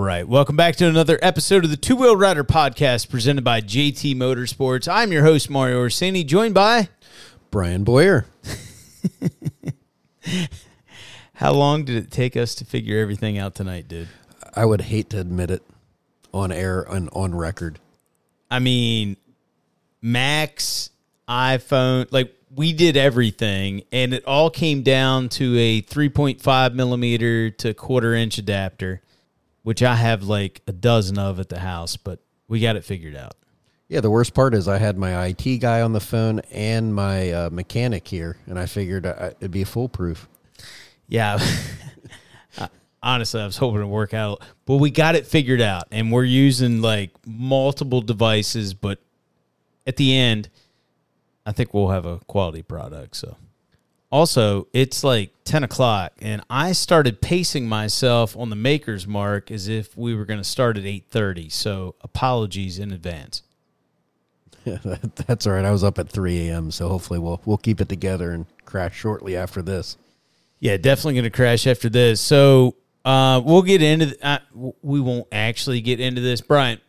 right. Welcome back to another episode of the Two Wheeled Rider podcast presented by JT Motorsports. I'm your host, Mario Orsini, joined by. Brian Boyer. How long did it take us to figure everything out tonight, dude? I would hate to admit it on air and on record. I mean, Macs, iPhone, like we did everything, and it all came down to a 3.5 millimeter to quarter inch adapter, which I have like a dozen of at the house, but we got it figured out. Yeah, the worst part is I had my IT guy on the phone and my uh, mechanic here, and I figured uh, it'd be foolproof. Yeah. Honestly, I was hoping to work out, but we got it figured out, and we're using like multiple devices. But at the end, I think we'll have a quality product. So, also, it's like ten o'clock, and I started pacing myself on the maker's mark as if we were going to start at eight thirty. So, apologies in advance. Yeah, that's all right. I was up at three a.m., so hopefully we'll we'll keep it together and crash shortly after this. Yeah, definitely going to crash after this. So uh, we'll get into. Uh, we won't actually get into this, Brian.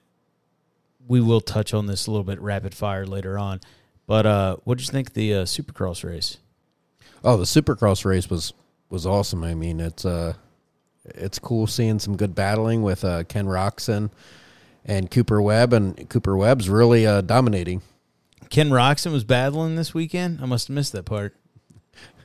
We will touch on this a little bit rapid fire later on. But uh, what did you think of the uh, Supercross race? Oh, the Supercross race was was awesome. I mean, it's uh, it's cool seeing some good battling with uh, Ken Roczen and Cooper Webb, and Cooper Webb's really uh, dominating. Ken Roczen was battling this weekend. I must have missed that part.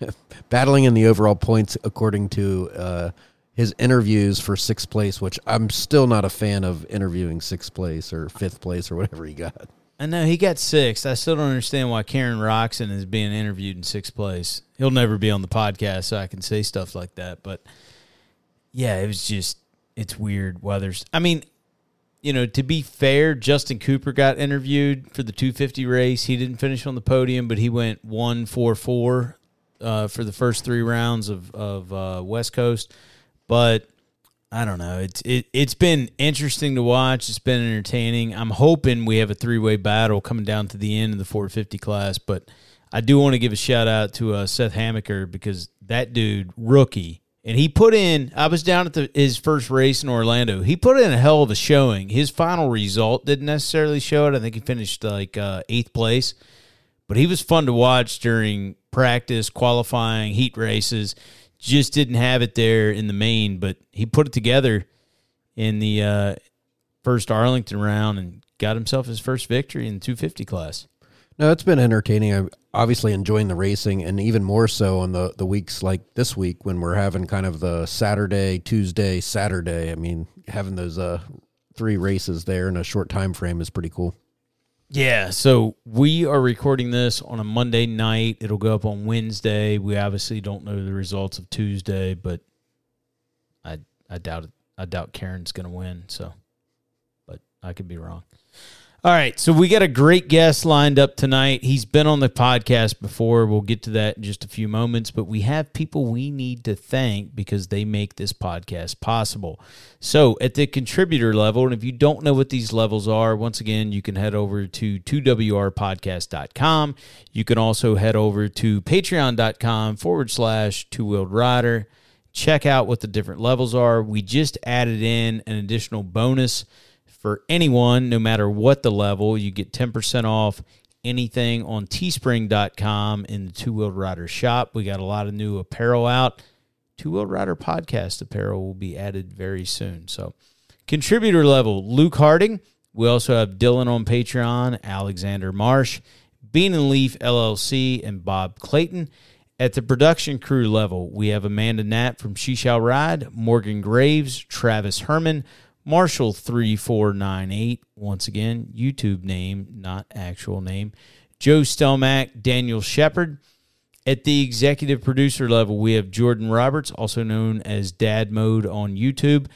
battling in the overall points according to uh, his interviews for sixth place, which I'm still not a fan of interviewing sixth place or fifth place or whatever he got. I know he got sixth. I still don't understand why Karen Roczen is being interviewed in sixth place. He'll never be on the podcast, so I can say stuff like that. But yeah, it was just it's weird. Why there's, I mean, you know, to be fair, Justin Cooper got interviewed for the 250 race. He didn't finish on the podium, but he went one four four uh, for the first three rounds of of uh, West Coast. But I don't know. It's it it's been interesting to watch. It's been entertaining. I'm hoping we have a three way battle coming down to the end of the 450 class. But I do want to give a shout out to uh, Seth Hammaker because that dude rookie and he put in. I was down at the, his first race in Orlando. He put in a hell of a showing. His final result didn't necessarily show it. I think he finished like uh, eighth place, but he was fun to watch during practice, qualifying, heat races. Just didn't have it there in the main, but he put it together in the uh, first Arlington round and got himself his first victory in the 250 class. No, it's been entertaining. I'm obviously enjoying the racing, and even more so on the, the weeks like this week when we're having kind of the Saturday, Tuesday, Saturday. I mean, having those uh, three races there in a short time frame is pretty cool. Yeah, so we are recording this on a Monday night. It'll go up on Wednesday. We obviously don't know the results of Tuesday, but I I doubt it. I doubt Karen's going to win, so but I could be wrong. All right, so we got a great guest lined up tonight. He's been on the podcast before. We'll get to that in just a few moments, but we have people we need to thank because they make this podcast possible. So, at the contributor level, and if you don't know what these levels are, once again, you can head over to 2WRpodcast.com. You can also head over to patreon.com forward slash two wheeled rider. Check out what the different levels are. We just added in an additional bonus for anyone, no matter what the level. You get 10% off anything on teespring.com in the Two Wheeled Rider shop. We got a lot of new apparel out. Two Wheeled Rider podcast apparel will be added very soon. So, contributor level Luke Harding. We also have Dylan on Patreon, Alexander Marsh, Bean and Leaf LLC, and Bob Clayton. At the production crew level, we have Amanda Nat from She Shall Ride, Morgan Graves, Travis Herman, Marshall three four nine eight. Once again, YouTube name, not actual name. Joe Stelmack, Daniel Shepard. At the executive producer level, we have Jordan Roberts, also known as Dad Mode on YouTube.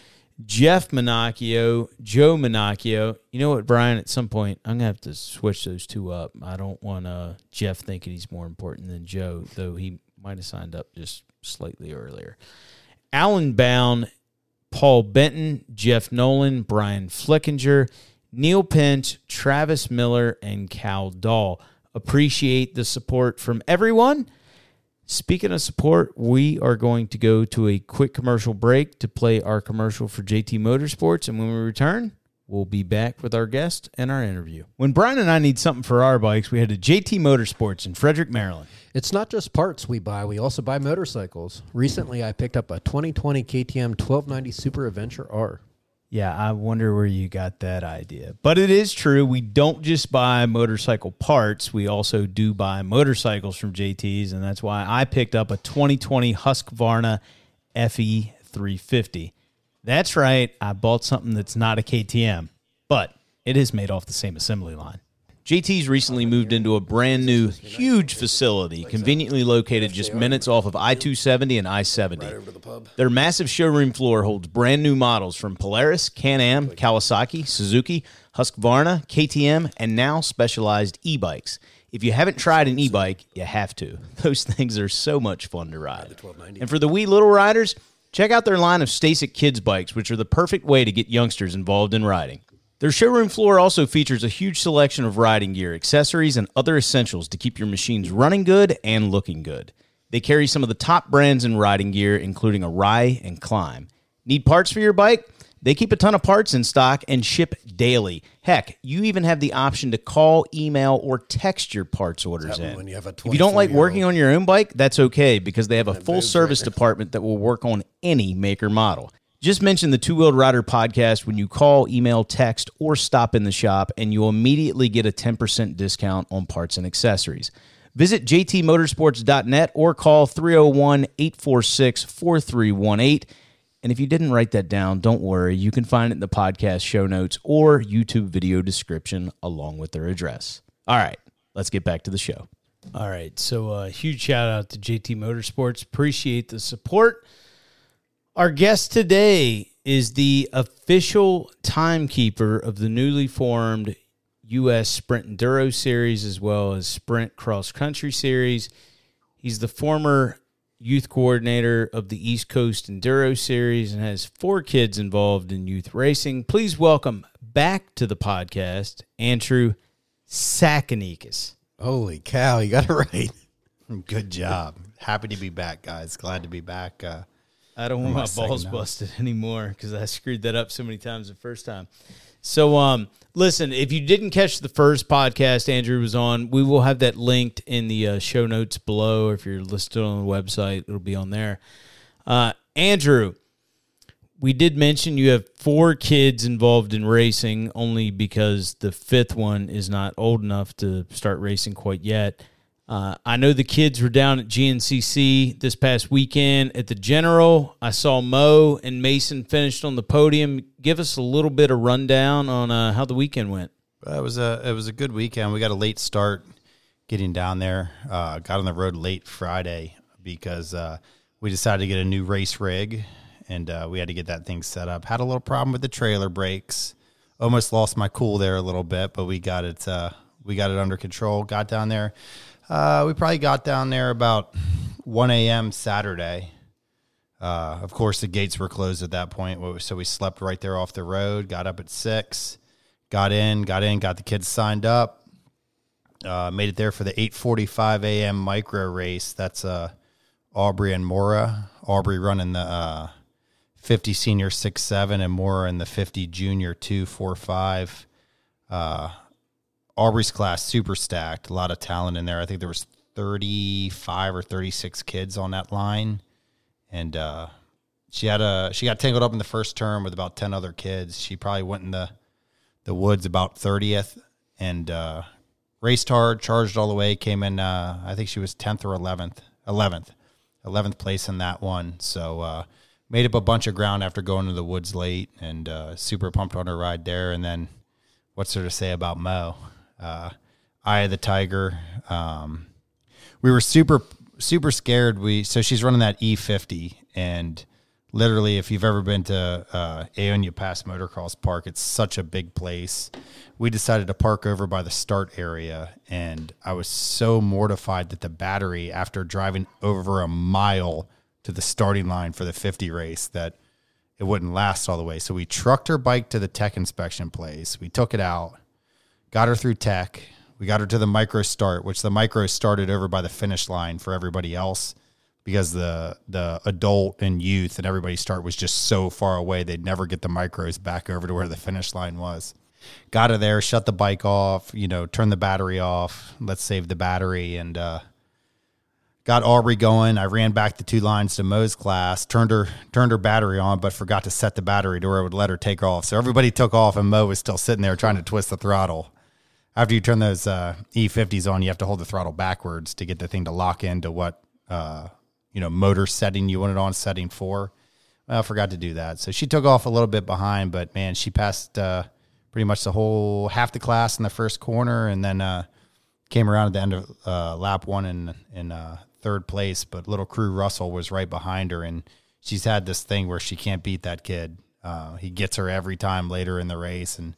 Jeff Menacchio, Joe Menacchio. You know what, Brian? At some point, I'm gonna have to switch those two up. I don't want uh, Jeff thinking he's more important than Joe, though he might have signed up just slightly earlier. Alan Bound, Paul Benton, Jeff Nolan, Brian Flickinger, Neil Pinch, Travis Miller, and Cal Dahl. Appreciate the support from everyone. Speaking of support, we are going to go to a quick commercial break to play our commercial for JT Motorsports. And when we return, we'll be back with our guest and our interview. When Brian and I need something for our bikes, we head to JT Motorsports in Frederick, Maryland. It's not just parts we buy, we also buy motorcycles. Recently, I picked up a 2020 KTM 1290 Super Adventure R. Yeah, I wonder where you got that idea. But it is true. We don't just buy motorcycle parts, we also do buy motorcycles from JT's. And that's why I picked up a 2020 Husqvarna FE 350. That's right. I bought something that's not a KTM, but it is made off the same assembly line. JT's recently moved into a brand new, huge facility, conveniently located just minutes off of I 270 and I 70. Their massive showroom floor holds brand new models from Polaris, Can Am, Kawasaki, Suzuki, Husqvarna, KTM, and now specialized e bikes. If you haven't tried an e bike, you have to. Those things are so much fun to ride. And for the wee little riders, check out their line of Stacyc Kids bikes, which are the perfect way to get youngsters involved in riding. Their showroom floor also features a huge selection of riding gear, accessories, and other essentials to keep your machines running good and looking good. They carry some of the top brands in riding gear, including Arai and Klim. Need parts for your bike? They keep a ton of parts in stock and ship daily. Heck, you even have the option to call, email, or text your parts orders in. when you have a if you don't like working on your own bike, that's okay because they have a full service department that will work on any maker model. Just mention the Two Wheeled Rider podcast when you call, email, text, or stop in the shop, and you'll immediately get a 10% discount on parts and accessories. Visit jtmotorsports.net or call 301 846 4318. And if you didn't write that down, don't worry. You can find it in the podcast show notes or YouTube video description along with their address. All right, let's get back to the show. All right, so a uh, huge shout out to JT Motorsports. Appreciate the support. Our guest today is the official timekeeper of the newly formed U.S. Sprint Enduro Series as well as Sprint Cross Country Series. He's the former youth coordinator of the East Coast Enduro Series and has four kids involved in youth racing. Please welcome back to the podcast, Andrew Sakanikas. Holy cow, you got it right. Good job. Happy to be back, guys. Glad to be back. Uh, I don't want my balls busted anymore because I screwed that up so many times the first time. So, um, listen, if you didn't catch the first podcast Andrew was on, we will have that linked in the uh, show notes below. If you're listed on the website, it'll be on there. Uh, Andrew, we did mention you have four kids involved in racing, only because the fifth one is not old enough to start racing quite yet. Uh, I know the kids were down at GNCC this past weekend at the General. I saw Mo and Mason finished on the podium. Give us a little bit of rundown on uh, how the weekend went. it was a it was a good weekend. We got a late start getting down there. Uh, got on the road late Friday because uh, we decided to get a new race rig, and uh, we had to get that thing set up. Had a little problem with the trailer brakes. Almost lost my cool there a little bit, but we got it. We got it under control. Got down there. Uh, we probably got down there about 1 a.m. Saturday. Uh, of course, the gates were closed at that point, so we slept right there off the road. Got up at six, got in, got in, got the kids signed up. Uh, made it there for the 8:45 a.m. micro race. That's uh, Aubrey and Mora. Aubrey running the uh, 50 senior six seven, and Mora in the 50 junior two four five. Uh, Aubrey's class super stacked. A lot of talent in there. I think there was 35 or 36 kids on that line, and uh, she had a she got tangled up in the first term with about 10 other kids. She probably went in the the woods about 30th and uh, raced hard, charged all the way. Came in. Uh, I think she was 10th or 11th. 11th. 11th place in that one. So uh, made up a bunch of ground after going to the woods late, and uh, super pumped on her ride there. And then what's there to say about Mo? Uh, Eye of the Tiger. Um, we were super super scared. We so she's running that E fifty, and literally, if you've ever been to uh, Aonia Pass Motocross Park, it's such a big place. We decided to park over by the start area, and I was so mortified that the battery, after driving over a mile to the starting line for the fifty race, that it wouldn't last all the way. So we trucked her bike to the tech inspection place. We took it out got her through tech. We got her to the micro start, which the micro started over by the finish line for everybody else. because the the adult and youth and everybody start was just so far away they'd never get the micros back over to where the finish line was. Got her there, shut the bike off, you know, turn the battery off. Let's save the battery and uh, got Aubrey going. I ran back the two lines to Mo's class, turned her turned her battery on, but forgot to set the battery to where it would let her take off. So everybody took off, and Mo was still sitting there trying to twist the throttle. After you turn those uh, E50s on, you have to hold the throttle backwards to get the thing to lock into what uh, you know motor setting you want it on setting four. Well, I forgot to do that, so she took off a little bit behind, but man, she passed uh, pretty much the whole half the class in the first corner, and then uh, came around at the end of uh, lap one in in uh, third place. But little Crew Russell was right behind her, and she's had this thing where she can't beat that kid. He gets her every time later in the race, and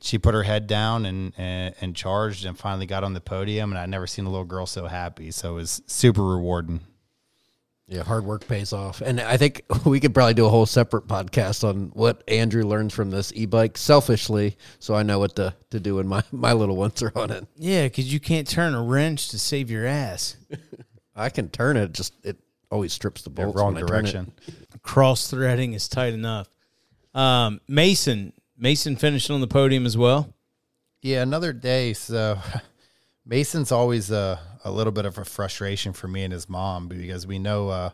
she put her head down and, and, and charged, and finally got on the podium. And I'd never seen a little girl so happy. So it was super rewarding. Yeah, hard work pays off. And I think we could probably do a whole separate podcast on what Andrew learns from this e bike selfishly, so I know what to, to do when my, my little ones are on it. Yeah, because you can't turn a wrench to save your ass. I can turn it, just it always strips the bolts. wrong when I turn it. direction. Cross threading is tight enough. Um, Mason, Mason finished on the podium as well. Yeah, another day. So Mason's always a, a little bit of a frustration for me and his mom because we know uh,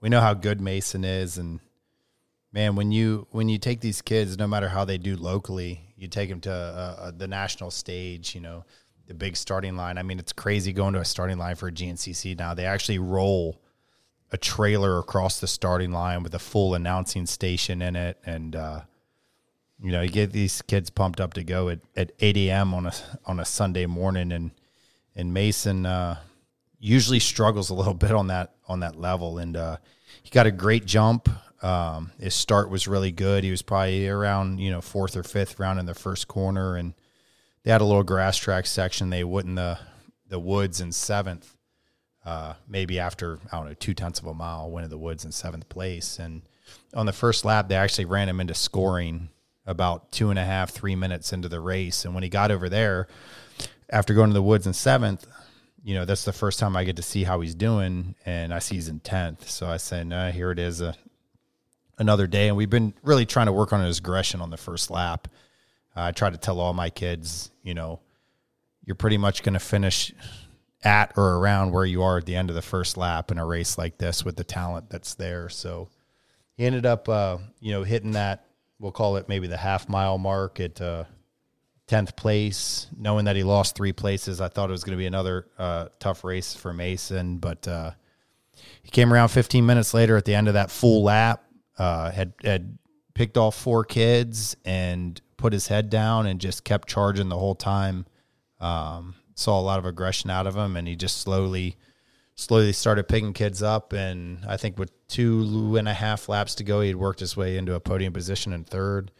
we know how good Mason is, and man, when you when you take these kids, no matter how they do locally, you take them to uh, uh, the national stage. You know, the big starting line. I mean, it's crazy going to a starting line for a GNCC now. They actually roll a trailer across the starting line with a full announcing station in it, and uh, you know, you get these kids pumped up to go at, at 8 a.m. on a on a Sunday morning, and and Mason uh, usually struggles a little bit on that on that level, and uh, he got a great jump. Um, his start was really good. He was probably around you know fourth or fifth round in the first corner, and they had a little grass track section. They went in the the woods in seventh, uh, maybe after I don't know two tenths of a mile, went in the woods in seventh place, and on the first lap they actually ran him into scoring about two and a half, three minutes into the race. And when he got over there, after going to the woods in seventh, you know, that's the first time I get to see how he's doing. And I see he's in 10th. So I said, nah, here it is, uh, another day. And we've been really trying to work on his aggression on the first lap. I try to tell all my kids, you know, you're pretty much going to finish at or around where you are at the end of the first lap in a race like this with the talent that's there. So he ended up, uh, you know, hitting that we'll call it maybe the half mile mark at uh, 10th place. Knowing that he lost three places, I thought it was going to be another uh, tough race for Mason, but uh, he came around 15 minutes later at the end of that full lap, uh, had, had picked off four kids and put his head down and just kept charging the whole time. Um, saw a lot of aggression out of him, and he just slowly slowly started picking kids up. And I think with two and a half laps to go, he had worked his way into a podium position in third.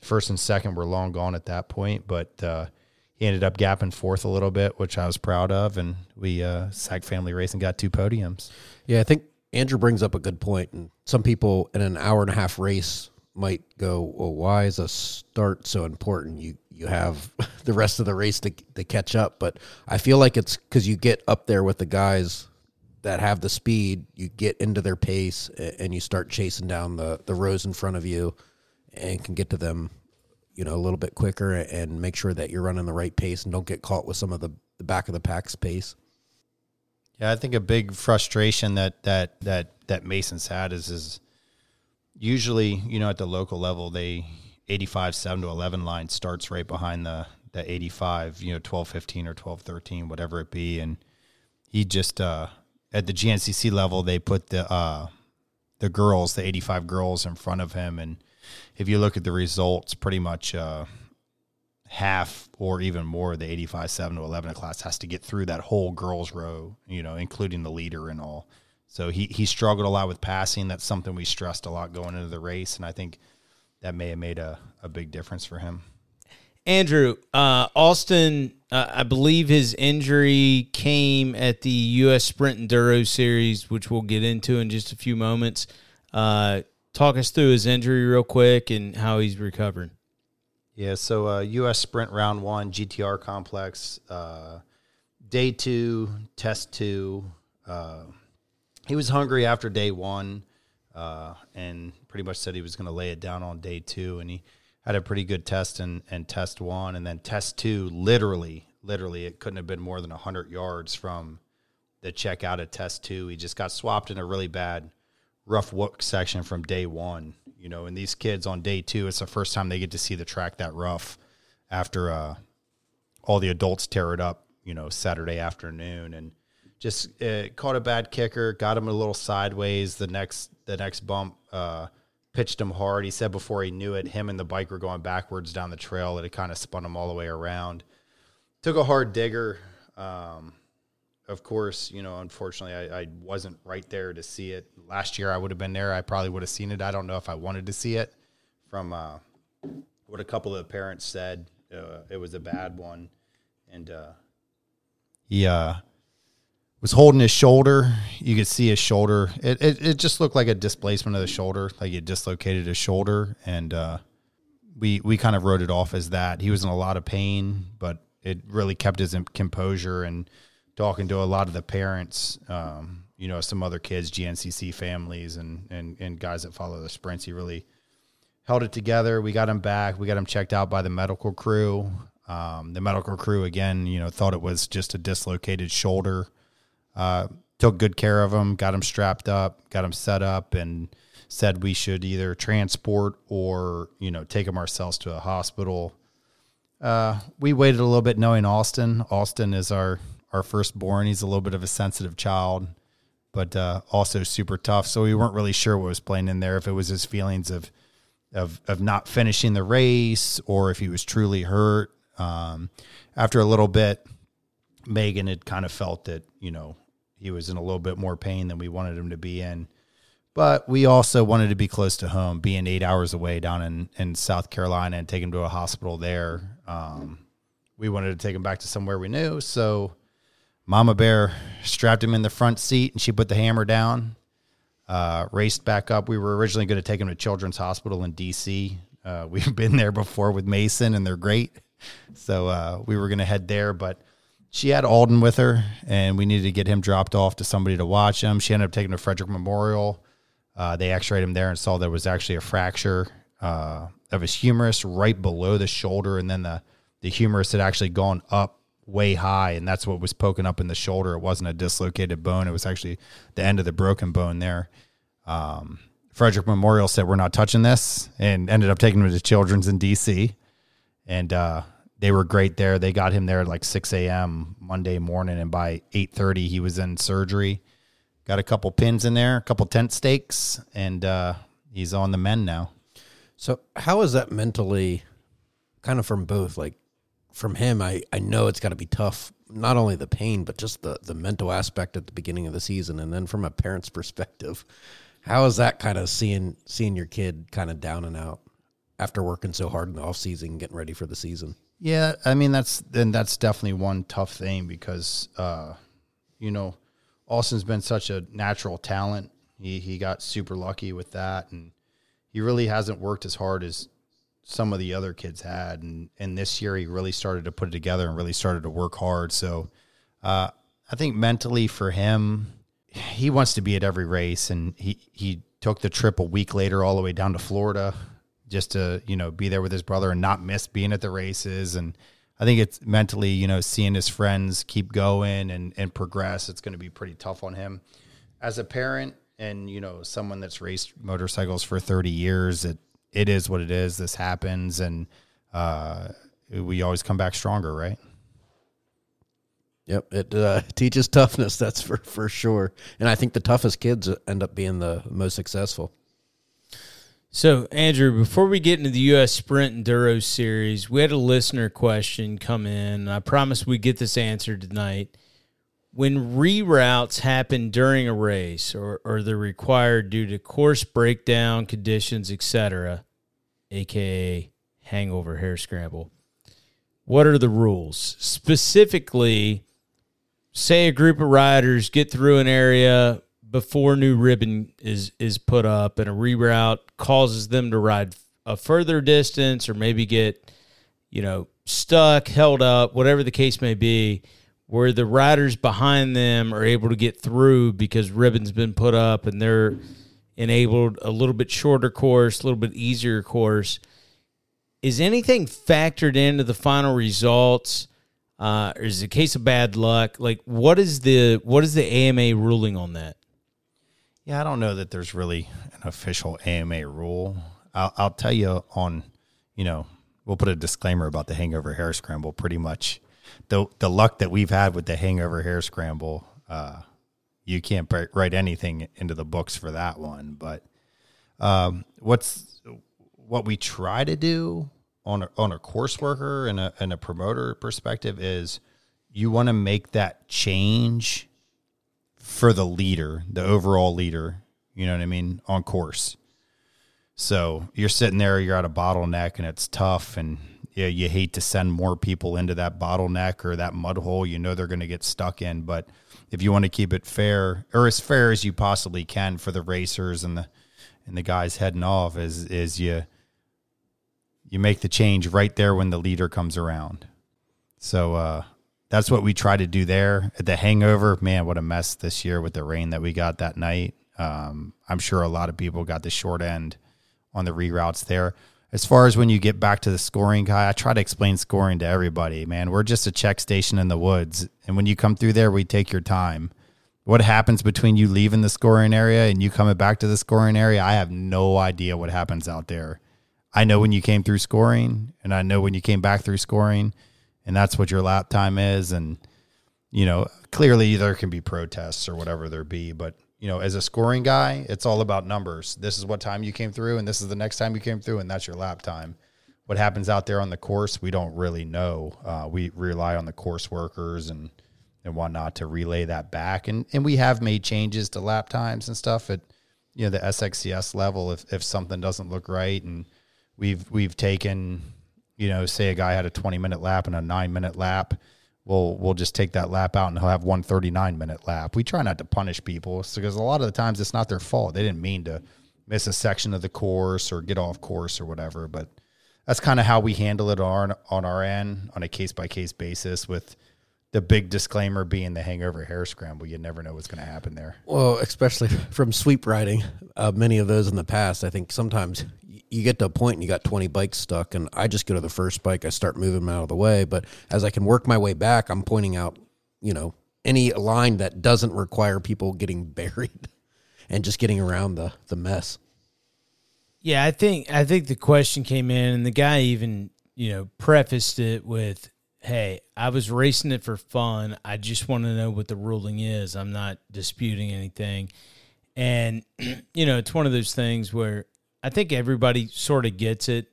First and second were long gone at that point, but uh, he ended up gapping fourth a little bit, which I was proud of. And we, uh, Sac Family Racing, got two podiums. Yeah, I think Andrew brings up a good point, and some people in an hour and a half race might go, "Well, why is a start so important? You you have the rest of the race to to catch up." But I feel like it's because you get up there with the guys that have the speed, you get into their pace, and you start chasing down the the rows in front of you, and can get to them, you know, a little bit quicker, and make sure that you're running the right pace and don't get caught with some of the the back of the pack's pace. Yeah, I think a big frustration that that that that Mason's had is is usually you know at the local level they 85 7 to 11 line starts right behind the the 85 you know 12 15 or 12 13 whatever it be and he just uh at the GNCC level they put the uh the girls the 85 girls in front of him. And if you look at the results pretty much uh half or even more of the 85 7 to 11 class has to get through that whole girls row you know including the leader and all. So he he struggled a lot with passing. That's something we stressed a lot going into the race. And i think that may have made a, a big difference for him Andrew, uh, Austin, uh, I believe his injury came at the U.S. Sprint Enduro Series, which we'll get into in just a few moments. Uh, talk us through his injury real quick and how he's recovering. Yeah, so uh, U.S. Sprint Round One GTR Complex, uh, Day Two, Test Two. Uh, he was hungry after day one, uh, and pretty much said he was going to lay it down on day two, and he had a pretty good test and and test one, and then test two, literally, literally, it couldn't have been more than hundred yards from the checkout of test two. He just got swapped in a really bad rough work section from day one. You know, and these kids on day two, it's the first time they get to see the track that rough after uh, all the adults tear it up. You know, Saturday afternoon, and just uh, caught a bad kicker, got him a little sideways. The next the next bump uh, pitched him hard. He said before he knew it, him and the bike were going backwards down the trail. It kind of spun him all the way around. Took a hard digger. Um, of course, you know, unfortunately, I, I, wasn't right there to see it. Last year, I would have been there. I probably would have seen it. I don't know if I wanted to see it. From uh, what a couple of the parents said, uh, it was a bad one, and uh, he uh, was holding his shoulder. You could see his shoulder. It, it, it just looked like a displacement of the shoulder, like he dislocated his shoulder, and uh, we we kind of wrote it off as that. He was in a lot of pain, but it really kept his composure and talking to a lot of the parents, um, you know, some other kids, GNCC families, and and and guys that follow the sprints. He really held it together. We got him back. We got him checked out by the medical crew. Um, the medical crew again, you know, thought it was just a dislocated shoulder. Uh, took good care of him, got him strapped up, got him set up, and said we should either transport or you know take him ourselves to a hospital. Uh, we waited a little bit, knowing Austin. Austin is our our firstborn. He's a little bit of a sensitive child, but uh, also super tough. So we weren't really sure what was playing in there. If it was his feelings of of of not finishing the race, or if he was truly hurt. Um, after a little bit, Megan had kind of felt that you know he was in a little bit more pain than we wanted him to be in. But we also wanted to be close to home, being eight hours away down in, in South Carolina and take him to a hospital there. Um, we wanted to take him back to somewhere we knew. So Mama Bear strapped him in the front seat and she put the hammer down. Uh, raced back up. We were originally going to take him to Children's Hospital in DC. Uh, we've been there before with Mason, and they're great. So uh, we were going to head there, but she had Alden with her, and we needed to get him dropped off to somebody to watch him. She ended up taking him to Frederick Memorial. Uh, they X-rayed him there and saw there was actually a fracture uh, of his humerus right below the shoulder, and then the the humerus had actually gone up way high, and that's what was poking up in the shoulder. It wasn't a dislocated bone; it was actually the end of the broken bone there. Um, Frederick Memorial said we're not touching this, and ended up taking him to Children's in DC, and uh, they were great there. They got him there at like six a.m. Monday morning, and by eight thirty he was in surgery. Got a couple pins in there, a couple tent stakes, and uh, he's on the mend now. So, how is that mentally, kind of from both, like from him, I, I know it's got to be tough. Not only the pain, but just the, the mental aspect at the beginning of the season, and then from a parent's perspective, how is that kind of seeing seeing your kid kind of down and out after working so hard in the off season, getting ready for the season? Yeah, I mean that's then that's definitely one tough thing because uh, you know Austin's been such a natural talent. He he got super lucky with that, and he really hasn't worked as hard as some of the other kids had. And, and this year he really started to put it together and really started to work hard. So uh, I think mentally for him, he wants to be at every race. And he, he took the trip a week later all the way down to Florida just to, you know, be there with his brother and not miss being at the races. And I think it's mentally, you know, seeing his friends keep going and, and progress, it's going to be pretty tough on him. As a parent, and you know someone that's raced motorcycles for 30 years it it is what it is. This happens, and uh, we always come back stronger, right? Yep, it uh, teaches toughness. That's for for sure. And I think the toughest kids end up being the most successful. So, Andrew, before we get into the U.S. Sprint Enduro Series, we had a listener question come in. I promise we get this answered tonight. When reroutes happen during a race or, or they're required due to course breakdown conditions, etc., aka hangover hare scramble. What are the rules? Specifically, say a group of riders get through an area before new ribbon is is put up and a reroute causes them to ride a further distance or maybe get you know stuck held up whatever the case may be where the riders behind them are able to get through because ribbon's been put up and they're enabled a little bit shorter course, a little bit easier course. Is anything factored into the final results? Uh, or is it a case of bad luck? Like, what is the what is the AMA ruling on that? Yeah, I don't know that there's really an official AMA rule. I'll, I'll tell you on, you know, we'll put a disclaimer about the hangover hare scramble. Pretty much, the the luck that we've had with the hangover hare scramble, uh, you can't write anything into the books for that one. But um, what's what we try to do on a, on a course worker and a, and a promoter perspective is you want to make that change for the leader, the overall leader, you know what I mean, on course. So you're sitting there, you're at a bottleneck and it's tough and yeah, you hate to send more people into that bottleneck or that mud hole you know they're going to get stuck in, but if you want to keep it fair or as fair as you possibly can for the racers and the and the guys heading off is is you you make the change right there when the leader comes around. So uh, that's what we try to do there. At the hangover, man, what a mess this year with the rain that we got that night. Um, I'm sure a lot of people got the short end on the reroutes there. As far as when you get back to the scoring guy, I try to explain scoring to everybody, man. We're just a check station in the woods. And when you come through there, we take your time. What happens between you leaving the scoring area and you coming back to the scoring area, I have no idea what happens out there. I know when you came through scoring and I know when you came back through scoring and that's what your lap time is. And you know clearly there can be protests or whatever there be but you know as a scoring guy it's all about numbers. This is what time you came through and this is the next time you came through and that's your lap time. What happens out there on the course we don't really know. Uh, we rely on the course workers and and whatnot to relay that back. And and we have made changes to lap times and stuff at you know the SXCS level if if something doesn't look right. And We've we've taken, you know, say a guy had a 20 minute lap and a nine minute lap. We'll we'll just take that lap out and he'll have one 39 minute lap. We try not to punish people because a lot of the times it's not their fault. They didn't mean to miss a section of the course or get off course or whatever. But that's kind of how we handle it on on our end on a case by case basis with the big disclaimer being the hangover hare scramble. You never know what's going to happen there. Well, especially from sweep riding, uh, many of those in the past, I think sometimes you get to a point and you got 20 bikes stuck and i just go to the first bike i start moving them out of the way. But as i can work my way back i'm pointing out you know any line that doesn't require people getting buried and just getting around the the mess. Yeah i think i think the question came in and the guy even you know prefaced it with hey i was racing it for fun. I just want to know what the ruling is. I'm not disputing anything. And you know it's one of those things where I think everybody sort of gets it.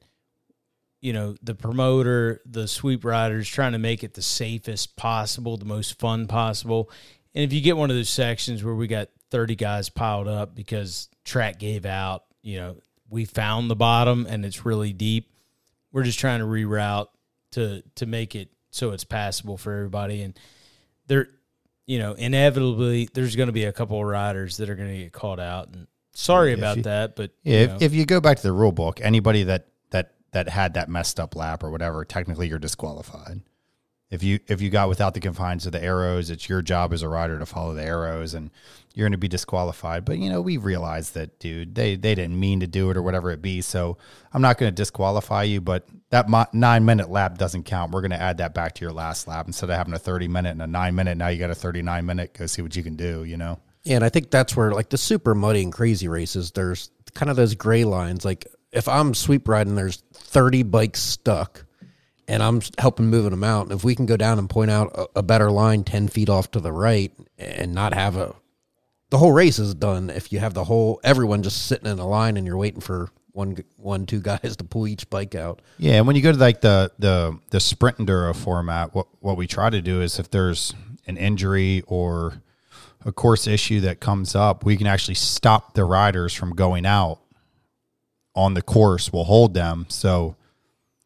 You know, the promoter, the sweep riders trying to make it the safest possible, the most fun possible. And if you get one of those sections where we got 30 guys piled up because track gave out, you know, we found the bottom and it's really deep. We're just trying to reroute to to make it so it's passable for everybody. And there, you know, inevitably there's going to be a couple of riders that are going to get caught out, and Sorry about you, that, but yeah, if, if, you go back to the rule book, anybody that that that had that messed up lap or whatever, technically you're disqualified. If you if you got without the confines of the arrows, it's your job as a rider to follow the arrows, and you're going to be disqualified. But you know, we realize that, dude, they they didn't mean to do it or whatever it be. So I'm not going to disqualify you, but that mo- nine minute lap doesn't count. We're going to add that back to your last lap instead of having a 30 minute and a nine minute. Now you got a 39 minute. Go see what you can do. You know. And I think that's where like the super muddy and crazy races, there's kind of those gray lines. Like if I'm sweep riding, there's 30 bikes stuck, and I'm helping moving them out. And if we can go down and point out a, a better line 10 feet off to the right and not have a the whole race is done if you have the whole everyone just sitting in a line and you're waiting for one one two guys to pull each bike out. Yeah, and when you go to like the the the sprint enduro format, what what we try to do is if there's an injury or a course issue that comes up, we can actually stop the riders from going out on the course. We'll hold them. So,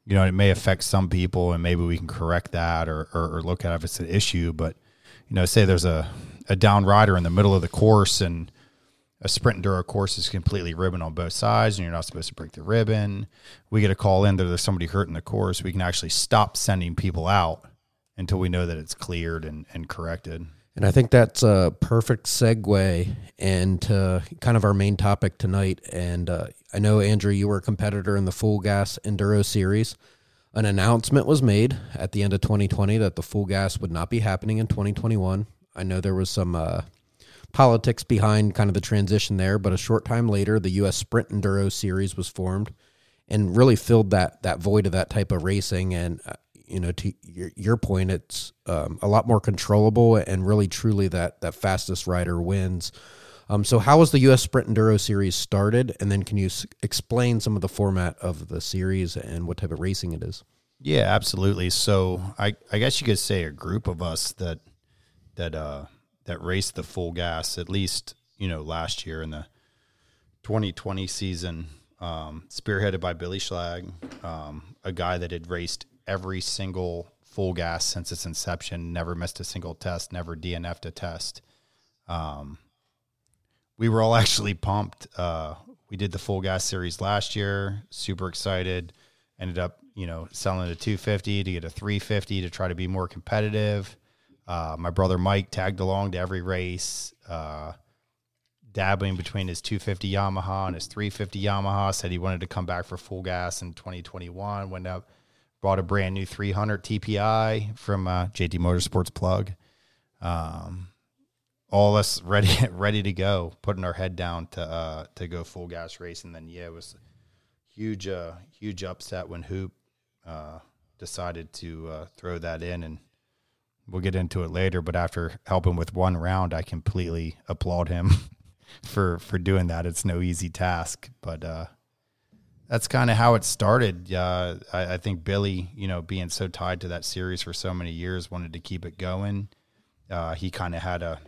you know, it may affect some people and maybe we can correct that or, or, or look at if it's an issue. But, you know, say there's a, a down rider in the middle of the course and a sprint enduro course is completely ribbon on both sides and you're not supposed to break the ribbon. We get a call in that there's somebody hurt in the course. We can actually stop sending people out until we know that it's cleared and, and corrected. And I think that's a perfect segue into kind of our main topic tonight. And uh, I know, Andrew, you were a competitor in the Full Gas Enduro Series. An announcement was made at the end of 2020 that the Full Gas would not be happening in 2021. I know there was some uh, politics behind kind of the transition there, but a short time later, the U.S. Sprint Enduro Series was formed and really filled that that void of that type of racing. And uh, you know, to your, your point, it's um, a lot more controllable and really truly that that fastest rider wins. Um, so, how was the U.S. Sprint Enduro Series started? And then, can you s- explain some of the format of the series and what type of racing it is? Yeah, absolutely. So, I, I guess you could say a group of us that that uh, that raced the full gas at least you know last year in the 2020 season, um, spearheaded by Billy Schlag, um, a guy that had raced every single full gas since its inception, never missed a single test, never DNF'd a test. Um, we were all actually pumped. Uh, we did the full gas series last year, super excited. Ended up, you know, selling a 250 to get a 350 to try to be more competitive. Uh, my brother Mike tagged along to every race, uh, dabbling between his 250 Yamaha and his 350 Yamaha. Said he wanted to come back for full gas in 2021. Went up, bought a brand new 300 TPI from uh, JT Motorsports plug. Um, all us ready ready to go, putting our head down to uh, to go full gas race, and then yeah, it was huge uh, huge upset when Hoop uh, decided to uh, throw that in, and we'll get into it later. But after helping with one round, I completely applaud him for for doing that. It's no easy task, but uh, that's kind of how it started. Uh, I, I think Billy, you know, being so tied to that series for so many years, wanted to keep it going. Uh, he kind of had a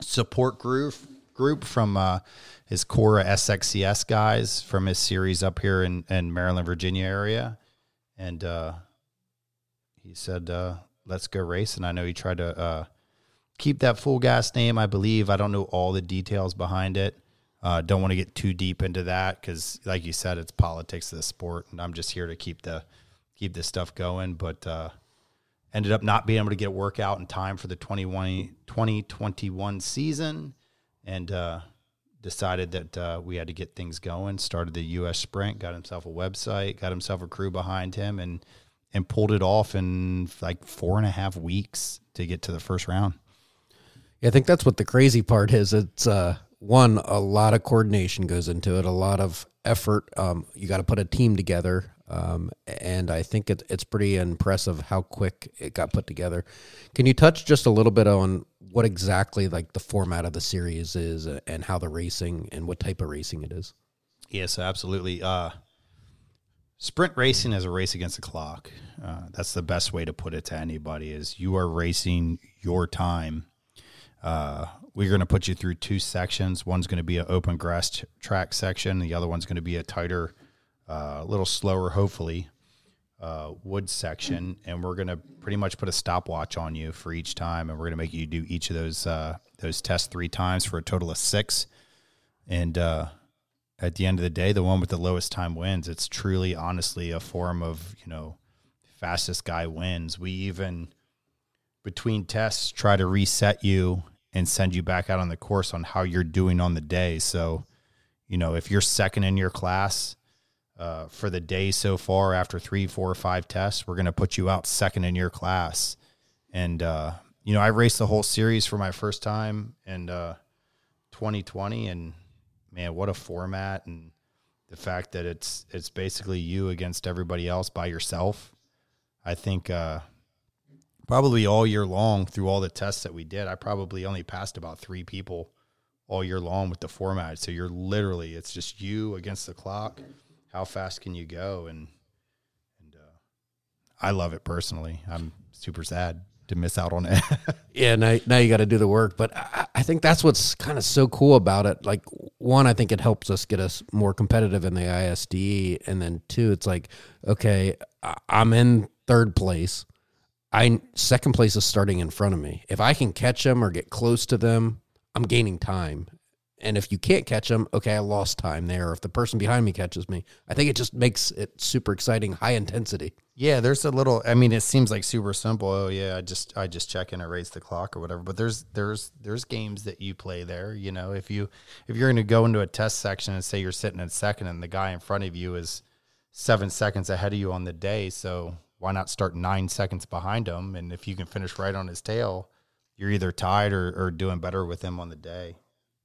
support group group from uh, his Cora SXCS guys from his series up here in, in Maryland, Virginia area, and uh, he said, uh, "Let's go race." And I know he tried to uh, keep that full gas name. I believe I don't know all the details behind it. Uh, don't want to get too deep into that because, like you said, it's politics of the sport, and I'm just here to keep the keep this stuff going. But uh, ended up not being able to get a workout in time for the 2021 season and uh, decided that uh, we had to get things going started the us sprint got himself a website got himself a crew behind him and and pulled it off in like four and a half weeks to get to the first round Yeah, I think that's what the crazy part is. It's uh, one, a lot of coordination goes into it, a lot of effort. Um, you got to put a team together, um, and I think it, it's pretty impressive how quick it got put together. Can you touch just a little bit on what exactly like the format of the series is, uh, and how the racing and what type of racing it is? Yes, absolutely. Uh, sprint racing is a race against the clock. Uh, that's the best way to put it to anybody. Is you are racing your time. Uh, we're going to put you through two sections. One's going to be an open grass t- track section. The other one's going to be a tighter, a little slower, hopefully, uh, wood section. And we're going to pretty much put a stopwatch on you for each time, and we're going to make you do each of those uh, those tests three times for a total of six. And uh, at the end of the day, the one with the lowest time wins. It's truly, honestly, a form of you know, fastest guy wins. We even between tests try to reset you and send you back out on the course on how you're doing on the day. So, you know, if you're second in your class uh, for the day so far after three, four, or five tests, we're going to put you out second in your class. And uh, you know, I raced the whole series for my first time in uh, 2020, and man, what a format! And the fact that it's it's basically you against everybody else by yourself. I think uh, probably all year long through all the tests that we did, I probably only passed about three people all year long with the format. So you're literally it's just you against the clock. How fast can you go? And and uh, I love it personally. I'm super sad to miss out on it. Yeah, now, now you got to do the work. But I, I think that's what's kind of so cool about it. Like, one, I think it helps us get us more competitive in the ISDE. And then two, it's like, okay, I'm in third place. I second place is starting in front of me. If I can catch them or get close to them, I'm gaining time. And if you can't catch them, okay, I lost time there. If the person behind me catches me, I think it just makes it super exciting, high intensity. Yeah, there's a little. I mean, it seems like super simple. Oh yeah, I just I just check in, erase the clock or whatever. But there's there's there's games that you play there. You know, if you if you're going to go into a test section and say you're sitting in second and the guy in front of you is seven seconds ahead of you on the day, so why not start nine seconds behind him? And if you can finish right on his tail, you're either tied or, or doing better with him on the day.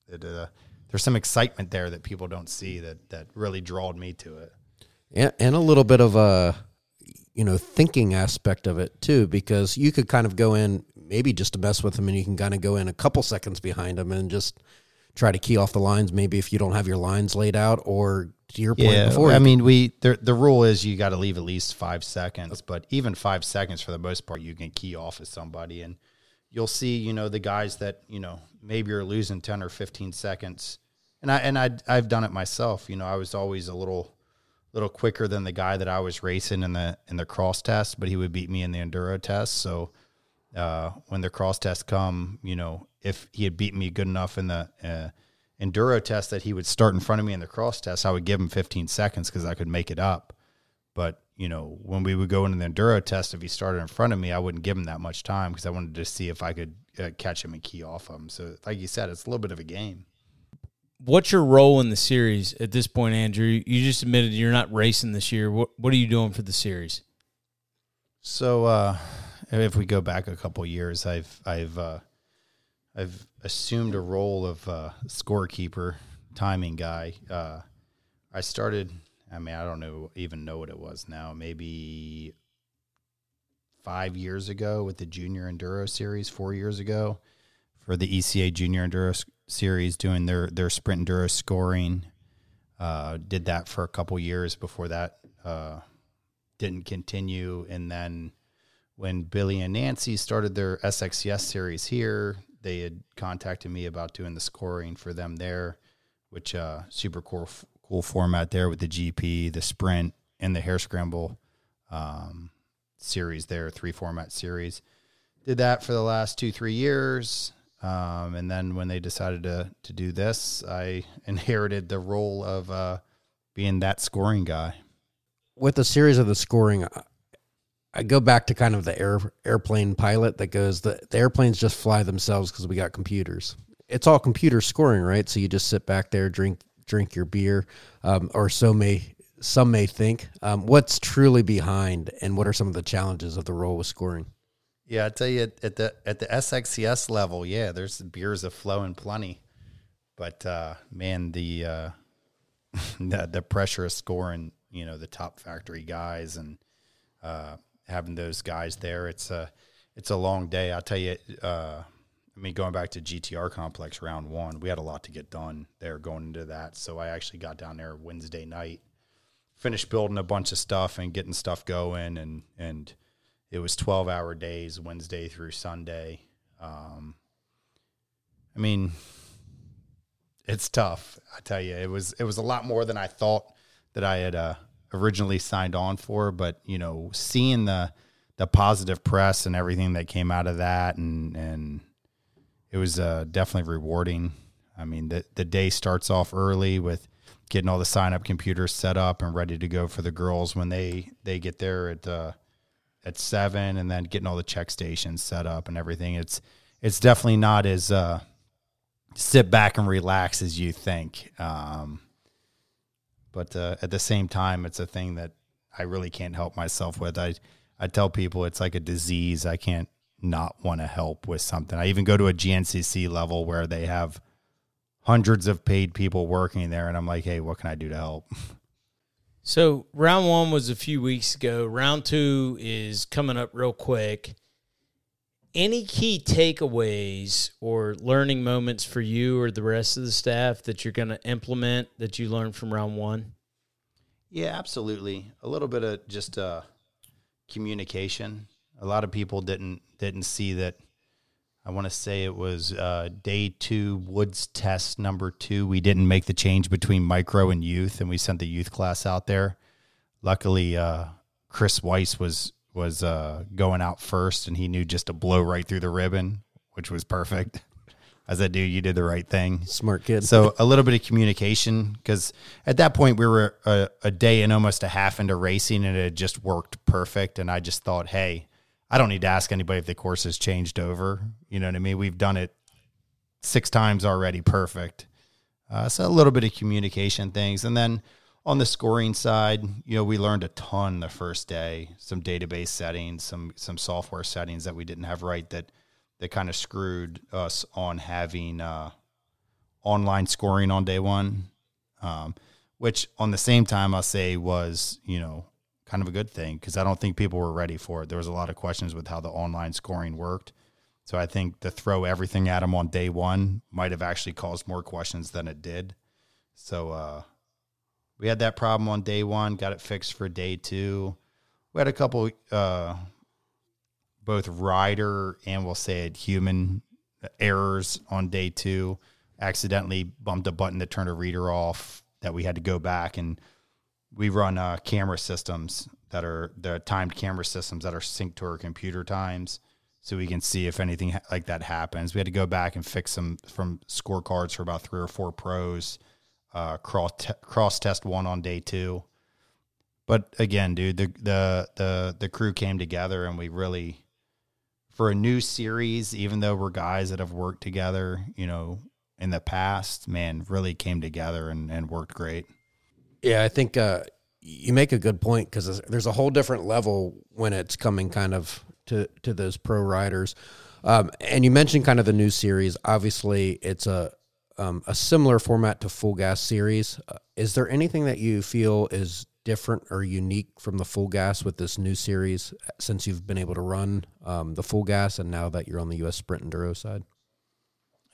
It, uh, there's some excitement there that people don't see that that really drawed me to it. And, and a little bit of a you know thinking aspect of it too, because you could kind of go in maybe just to mess with him, and you can kind of go in a couple seconds behind him and just try to key off the lines. Maybe if you don't have your lines laid out, or to your point Yeah, before, I mean, we the the rule is you got to leave at least five seconds, but even five seconds for the most part, you can key off with somebody, and you'll see, you know, the guys that you know maybe you're losing ten or fifteen seconds, and I and I I've done it myself. You know, I was always a little little quicker than the guy that I was racing in the in the cross test, but he would beat me in the enduro test. So uh, when the cross tests come, you know, if he had beaten me good enough in the uh, enduro test that he would start in front of me in the cross test, I would give him 15 seconds because I could make it up. But you know, when we would go into the enduro test, if he started in front of me, I wouldn't give him that much time because I wanted to see if I could uh, catch him and key off him. So, like you said, it's a little bit of a game. What's your role in the series at this point, Andrew? You just admitted you're not racing this year. What What are you doing for the series? So, uh, if we go back a couple years, I've I've uh, I've assumed a role of uh, scorekeeper, timing guy. Uh, I started. I mean, I don't know even know what it was now. Maybe five years ago with the Junior Enduro Series. Four years ago for the ECA Junior Enduro Series, doing their their sprint enduro scoring. Uh, did that for a couple years before that uh, didn't continue, and then when Billy and Nancy started their SXCS series here, they had contacted me about doing the scoring for them there, which uh, super cool cool format there with the GP, the sprint, and the hare scramble um, series there, three format series. Did that for the last two three years, um, and then when they decided to to do this, I inherited the role of uh, being that scoring guy. with the series of the scoring, I- go back to kind of the air airplane pilot that goes the, the airplanes just fly themselves because we got computers. It's all computer scoring, right? So you just sit back there, drink drink your beer, um, or so may some may think. Um, what's truly behind, and what are some of the challenges of the role with scoring? Yeah, I tell you at at the at the SXCS level, yeah, there's beers of flowing plenty, but uh, man, the uh, the the pressure of scoring, you know, the top factory guys and uh, having those guys there, it's a it's a long day. I'll tell you. Uh, I mean, going back to GTR Complex round one, we had a lot to get done there going into that. So I actually got down there Wednesday night, finished building a bunch of stuff and getting stuff going, and and it was 12 hour days wednesday through sunday um, i mean it's tough i tell you it was it was a lot more than i thought that i had uh, originally signed on for but you know seeing the the positive press and everything that came out of that and and it was uh, definitely rewarding i mean the the day starts off early with getting all the sign up computers set up and ready to go for the girls when they they get there at uh, at seven, and then getting all the check stations set up and everything. It's it's definitely not as uh, sit back and relax as you think. Um, but uh, at the same time, it's a thing that I really can't help myself with. I I tell people it's like a disease. I can't not want to help with something. I even go to a GNCC level where they have hundreds of paid people working there, and I'm like, hey, what can I do to help? So round one was a few weeks ago. Round two is coming up real quick. Any key takeaways or learning moments for you or the rest of the staff that you're going to implement that you learned from round one? Yeah, absolutely. A little bit of just uh, communication. A lot of people didn't didn't see that. I want to say it was uh, day two, Woods test number two. We didn't make the change between micro and youth, and we sent the youth class out there. Luckily, uh, Chris Weiss was was uh, going out first, and he knew just to blow right through the ribbon, which was perfect. I said, dude, you did the right thing. Smart kid. So a little bit of communication because at that point we were a, a, day and almost a half into racing and it had just worked perfect. And I just thought, hey, I don't need to ask anybody if the course has changed over. You know what I mean? We've done it six times already, perfect. Uh, so a little bit of communication things, and then on the scoring side, you know, we learned a ton the first day. Some database settings, some some software settings that we didn't have right that that kind of screwed us on having uh, online scoring on day one, um, which on the same time I'll say was you know kind of a good thing because I don't think people were ready for it. There was a lot of questions with how the online scoring worked. So I think to throw everything at them on day one might have actually caused more questions than it did. So uh, we had that problem on day one, got it fixed for day two. We had a couple uh, both rider and we'll say it human errors on day two. Accidentally bumped a button to turn a reader off that we had to go back and we run uh, camera systems that are the timed camera systems that are synced to our computer times so we can see if anything like that happens. We had to go back and fix some from scorecards for about three or four pros. Uh, cross te- cross test one on day two, but again, dude, the the the the crew came together and we really for a new series, even though we're guys that have worked together, you know, in the past, man, really came together and, and worked great. Yeah, I think uh, you make a good point because there's a whole different level when it's coming kind of to to those pro riders. Um, and you mentioned kind of the new series. Obviously, it's a um, a similar format to Full Gas series. Uh, is there anything that you feel is different or unique from the full gas with this new series since you've been able to run um, the full gas and now that you're on the U.S. Sprint Enduro side?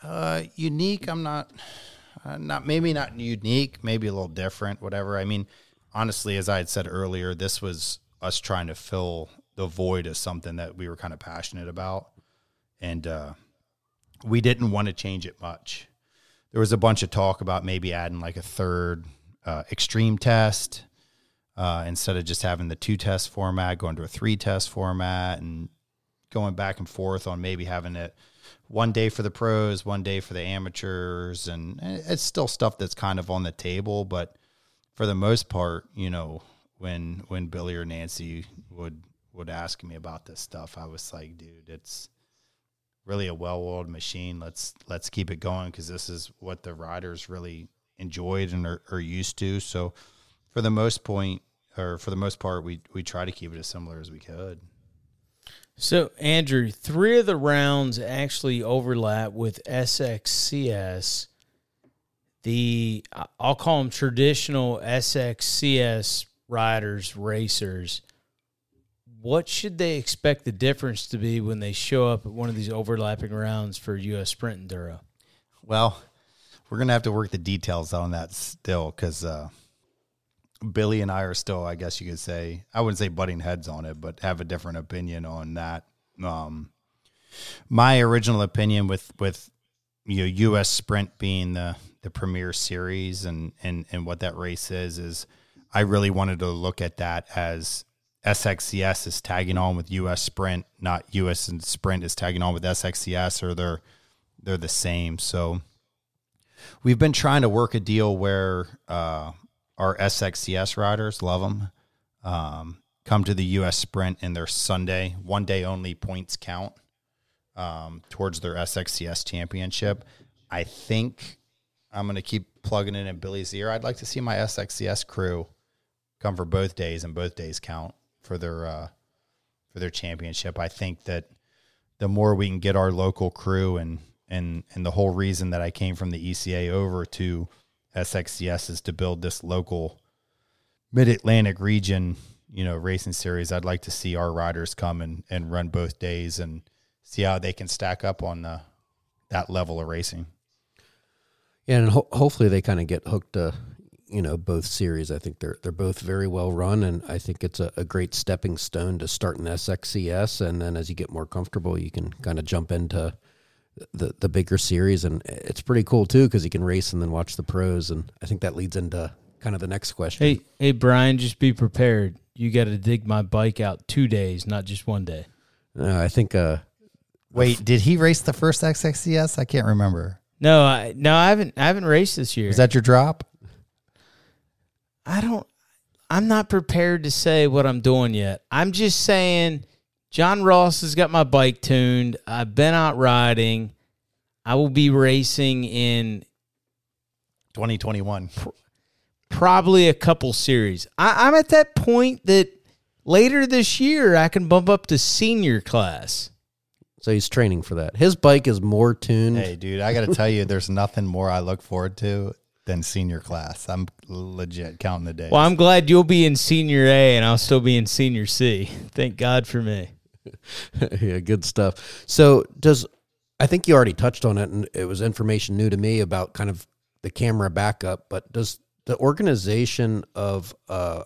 Uh, unique. I'm not, uh, not maybe not unique. Maybe a little different. Whatever. I mean, honestly, as I had said earlier, this was us trying to fill the void of something that we were kind of passionate about, and uh, we didn't want to change it much. There was a bunch of talk about maybe adding like a third uh, extreme test uh, instead of just having the two test format, going to a three test format, and going back and forth on maybe having it one day for the pros, one day for the amateurs, and it's still stuff that's kind of on the table. But for the most part, you know, when when Billy or Nancy would would ask me about this stuff, I was like, dude, it's really a well-oiled machine. Let's let's keep it going because this is what the riders really enjoyed and are, are used to. So for the most point, or for the most part, we we try to keep it as similar as we could. So Andrew, three of the rounds actually overlap with SXCS. The I'll call them traditional SXCS riders, racers. What should they expect the difference to be when they show up at one of these overlapping rounds for US Sprint Enduro? Well, we're gonna have to work the details on that still because uh, Billy and I are still, I guess you could say, I wouldn't say butting heads on it, but have a different opinion on that. Um, my original opinion with with you know U.S. Sprint being the the premier series and and and what that race is is I really wanted to look at that as SXCS is tagging on with US Sprint, not US and Sprint is tagging on with SXCS, or they're they're the same. So we've been trying to work a deal where uh, our SXCS riders love them. Um, come to the U.S. Sprint in their Sunday, one day only points count um, towards their SXCS championship. I think I'm going to keep plugging it in Billy's ear. I'd like to see my SXCS crew come for both days and both days count for their uh, for their championship. I think that the more we can get our local crew and and and the whole reason that I came from the ECA over to SXCS is to build this local mid Atlantic region, you know, racing series. I'd like to see our riders come and, and run both days and see how they can stack up on the, that level of racing. Yeah, and ho- hopefully they kind of get hooked to, you know, both series. I think they're they're both very well run, and I think it's a, a great stepping stone to start in SXCS, and then as you get more comfortable, you can kind of jump into the the bigger series, and it's pretty cool too because you can race and then watch the pros, and I think that leads into kind of the next question. Hey, hey, Brian, just be prepared. You got to dig my bike out two days, not just one day. Uh, I think uh, Wait, did he race the first SXCS? I can't remember. No, I no, I haven't. I haven't raced this year. Is that your drop? I don't. I'm not prepared to say what I'm doing yet. I'm just saying, John Ross has got my bike tuned. I've been out riding. I will be racing in 2021. probably a couple series. I, I'm at that point that later this year I can bump up to senior class. So he's training for that. His bike is more tuned. Hey, dude, I got to tell you, there's nothing more I look forward to than senior class. I'm legit counting the days. Well, I'm glad you'll be in senior A and I'll still be in senior C. Thank God for me. yeah, good stuff. So does I think you already touched on it, and it was information new to me about kind of the camera backup. But does the organization of uh,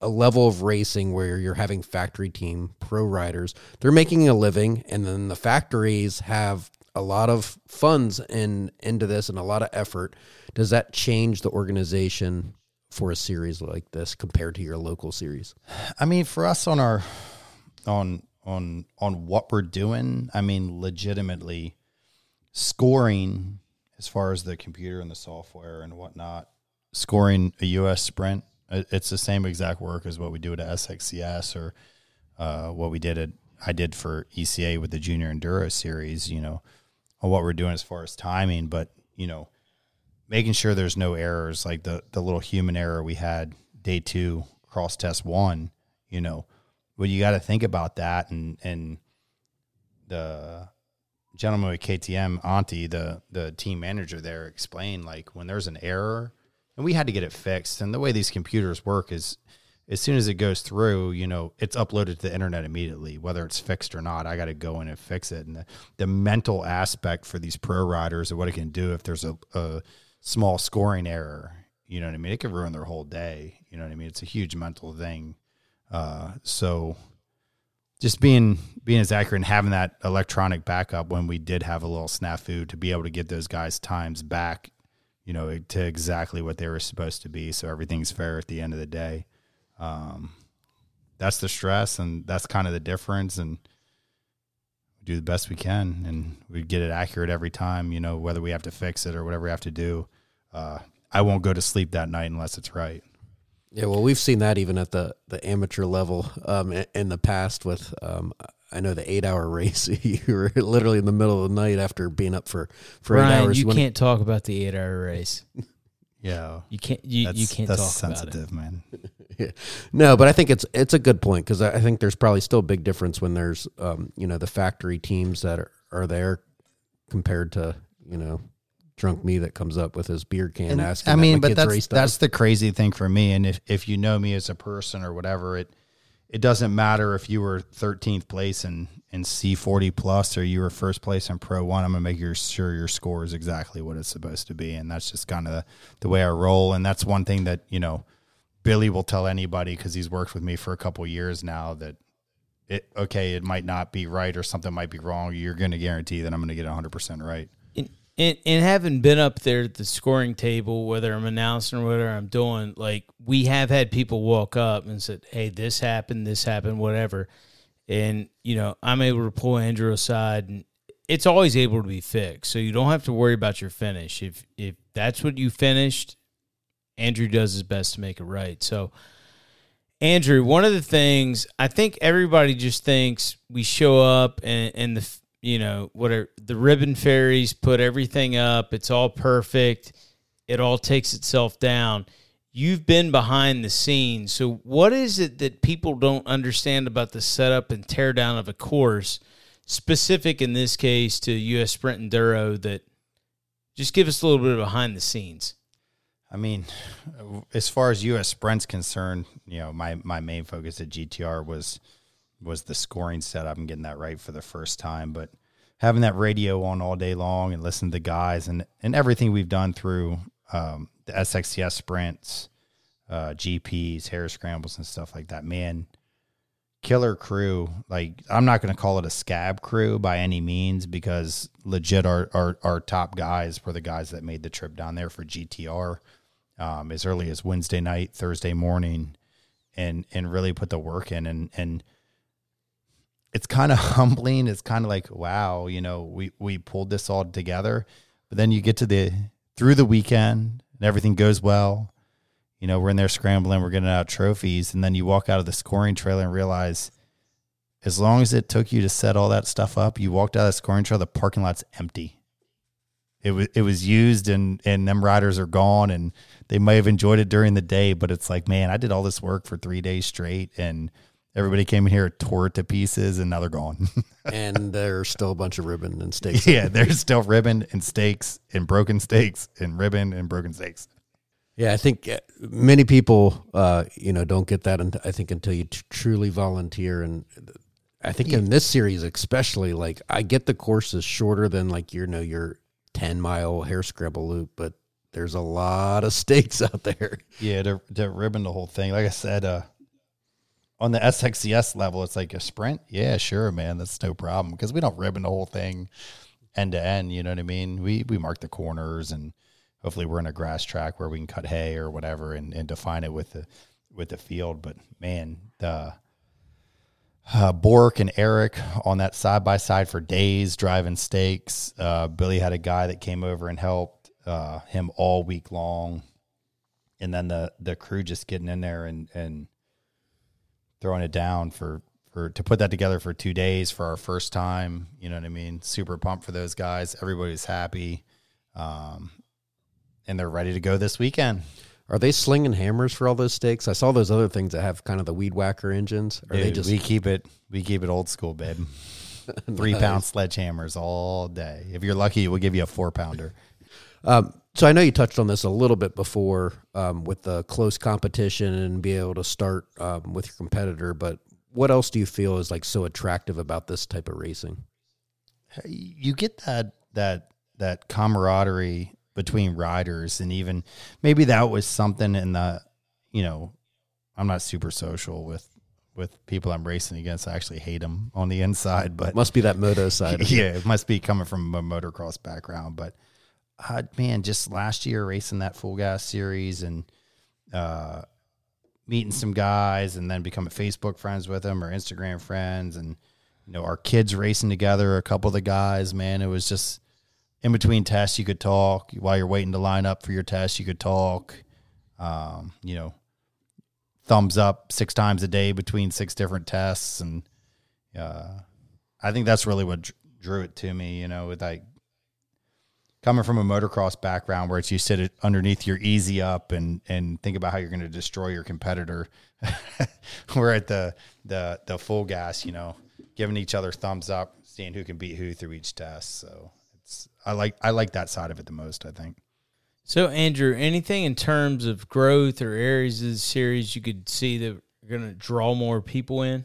a level of racing where you're having factory team pro riders, they're making a living, and then the factories have a lot of funds in into this and a lot of effort. Does that change the organization for a series like this compared to your local series? I mean, for us on our on on on what we're doing. I mean, legitimately scoring as far as the computer and the software and whatnot. Scoring a U.S. sprint, it's the same exact work as what we do at SXCS or uh, what we did at I did for ECA with the Junior Enduro Series. You know, on what we're doing as far as timing, but you know, making sure there's no errors like the the little human error we had day two cross test one. You know, well, you got to think about that, and and the gentleman with KTM, Auntie, the the team manager there, explained like when there's an error, and we had to get it fixed. And the way these computers work is, as soon as it goes through, you know, it's uploaded to the internet immediately, whether it's fixed or not. I got to go in and fix it. And the, the mental aspect for these pro riders of what it can do if there's a, a small scoring error, you know what I mean? It could ruin their whole day. You know what I mean? It's a huge mental thing. Uh, so just being being as accurate and having that electronic backup when we did have a little snafu to be able to get those guys times back, you know, to exactly what they were supposed to be, so everything's fair at the end of the day. Um, that's the stress, and that's kind of the difference, and we do the best we can, and we get it accurate every time. You know, whether we have to fix it or whatever we have to do. Uh, I won't go to sleep that night unless it's right. Yeah, well, we've seen that even at the the amateur level um, in the past. With um, I know the eight hour race, you were literally in the middle of the night after being up for for Ryan, eight hours. You can't talk about the eight hour race. Yeah, you can't. You, you can't that's talk sensitive, about it. man. yeah. No, but I think it's it's a good point because I think there's probably still a big difference when there's um, you know the factory teams that are, are there compared to you know drunk me that comes up with his beer can And, asking. I mean, my but that's that's the crazy thing for me. And if if you know me as a person or whatever, it it doesn't matter if you were 13th place in in C40 plus or you were first place in Pro One. I'm gonna make sure your score is exactly what it's supposed to be, and that's just kind of the, the way I roll. And that's one thing that you know Billy will tell anybody because he's worked with me for a couple years now that. It, okay, it might not be right or something might be wrong. You're going to guarantee that I'm going to get 100% right. And, and, having been up there at the scoring table, whether I'm announcing or whatever I'm doing, like we have had people walk up and said, "Hey, this happened, this happened, whatever," and you know I'm able to pull Andrew aside, and it's always able to be fixed. So you don't have to worry about your finish. If if that's what you finished, Andrew does his best to make it right. So. Andrew, one of the things I think everybody just thinks we show up and, and the you know what are the ribbon fairies put everything up, it's all perfect, it all takes itself down. You've been behind the scenes, so what is it that people don't understand about the setup and teardown of a course, specific in this case to U.S. Sprint Enduro? That just give us a little bit of behind the scenes. I mean, as far as U.S. Sprint's concerned, you know, my, my main focus at GTR was was the scoring setup and getting that right for the first time. But having that radio on all day long and listening to the guys and, and everything we've done through um, the SXCS sprints, uh, GPs, hare scrambles, and stuff like that, man, killer crew. Like, I'm not going to call it a scab crew by any means because legit our, our, our top guys were the guys that made the trip down there for GTR um, as early as Wednesday night, Thursday morning, and and really put the work in. And and it's kind of humbling. It's kind of like, wow, you know, we we pulled this all together. But then you get to the through the weekend and everything goes well. You know, we're in there scrambling, we're getting out trophies, and then you walk out of the scoring trailer and realize as long as it took you to set all that stuff up, you walked out of the scoring trailer, the parking lot's empty. It was it was used and and them riders are gone and they may have enjoyed it during the day, but it's like, man, I did all this work for three days straight and everybody came in here, tore it to pieces, and now they're gone. and there's still a bunch of ribbon and stakes. yeah, there's still ribbon and stakes and broken stakes and ribbon and broken stakes. Yeah, I think uh, many people, uh, you know, don't get that. I think until you t- truly volunteer, and I think in this series especially, like I get the course is shorter than like you know your ten mile hare scramble loop, but there's a lot of stakes out there. Yeah, to to ribbon the whole thing. Like I said, uh, on the SXCS level, it's like a sprint. Yeah, sure, man, that's no problem because we don't ribbon the whole thing end to end. You know what I mean? We we mark the corners and hopefully we're in a grass track where we can cut hay or whatever and, and define it with the with the field. But man, the uh, Bork and Eric on that side by side for days driving stakes. Uh, Billy had a guy that came over and helped uh, him all week long, and then the the crew just getting in there and and throwing it down for for to put that together for two days for our first time. You know what I mean? Super pumped for those guys. Everybody's happy. Um, and they're ready to go this weekend. Are they slinging hammers for all those stakes? I saw those other things that have kind of the weed whacker engines. Are Dude, they just we keep it we keep it old school, babe. Three pound sledgehammers all day. If you're lucky, we'll give you a four pounder. Um, so I know you touched on this a little bit before um, with the close competition and be able to start um, with your competitor, but what else do you feel is like so attractive about this type of racing? You get that that that camaraderie between riders and even maybe that was something in the you know i'm not super social with with people i'm racing against i actually hate them on the inside but must be that moto side yeah it must be coming from a motocross background but uh, man just last year racing that full gas series and uh, meeting some guys and then becoming facebook friends with them or instagram friends and you know our kids racing together a couple of the guys man it was just in between tests, you could talk. While you're waiting to line up for your test, you could talk. Um, you know, thumbs up six times a day between six different tests, and uh, I think that's really what drew it to me. You know, with like coming from a motocross background where it's you sit underneath your easy up and and think about how you're going to destroy your competitor. We're at the the the full gas, you know, giving each other thumbs up, seeing who can beat who through each test. So it's I like I like that side of it the most. I think. So Andrew, anything in terms of growth or areas of the series you could see that are going to draw more people in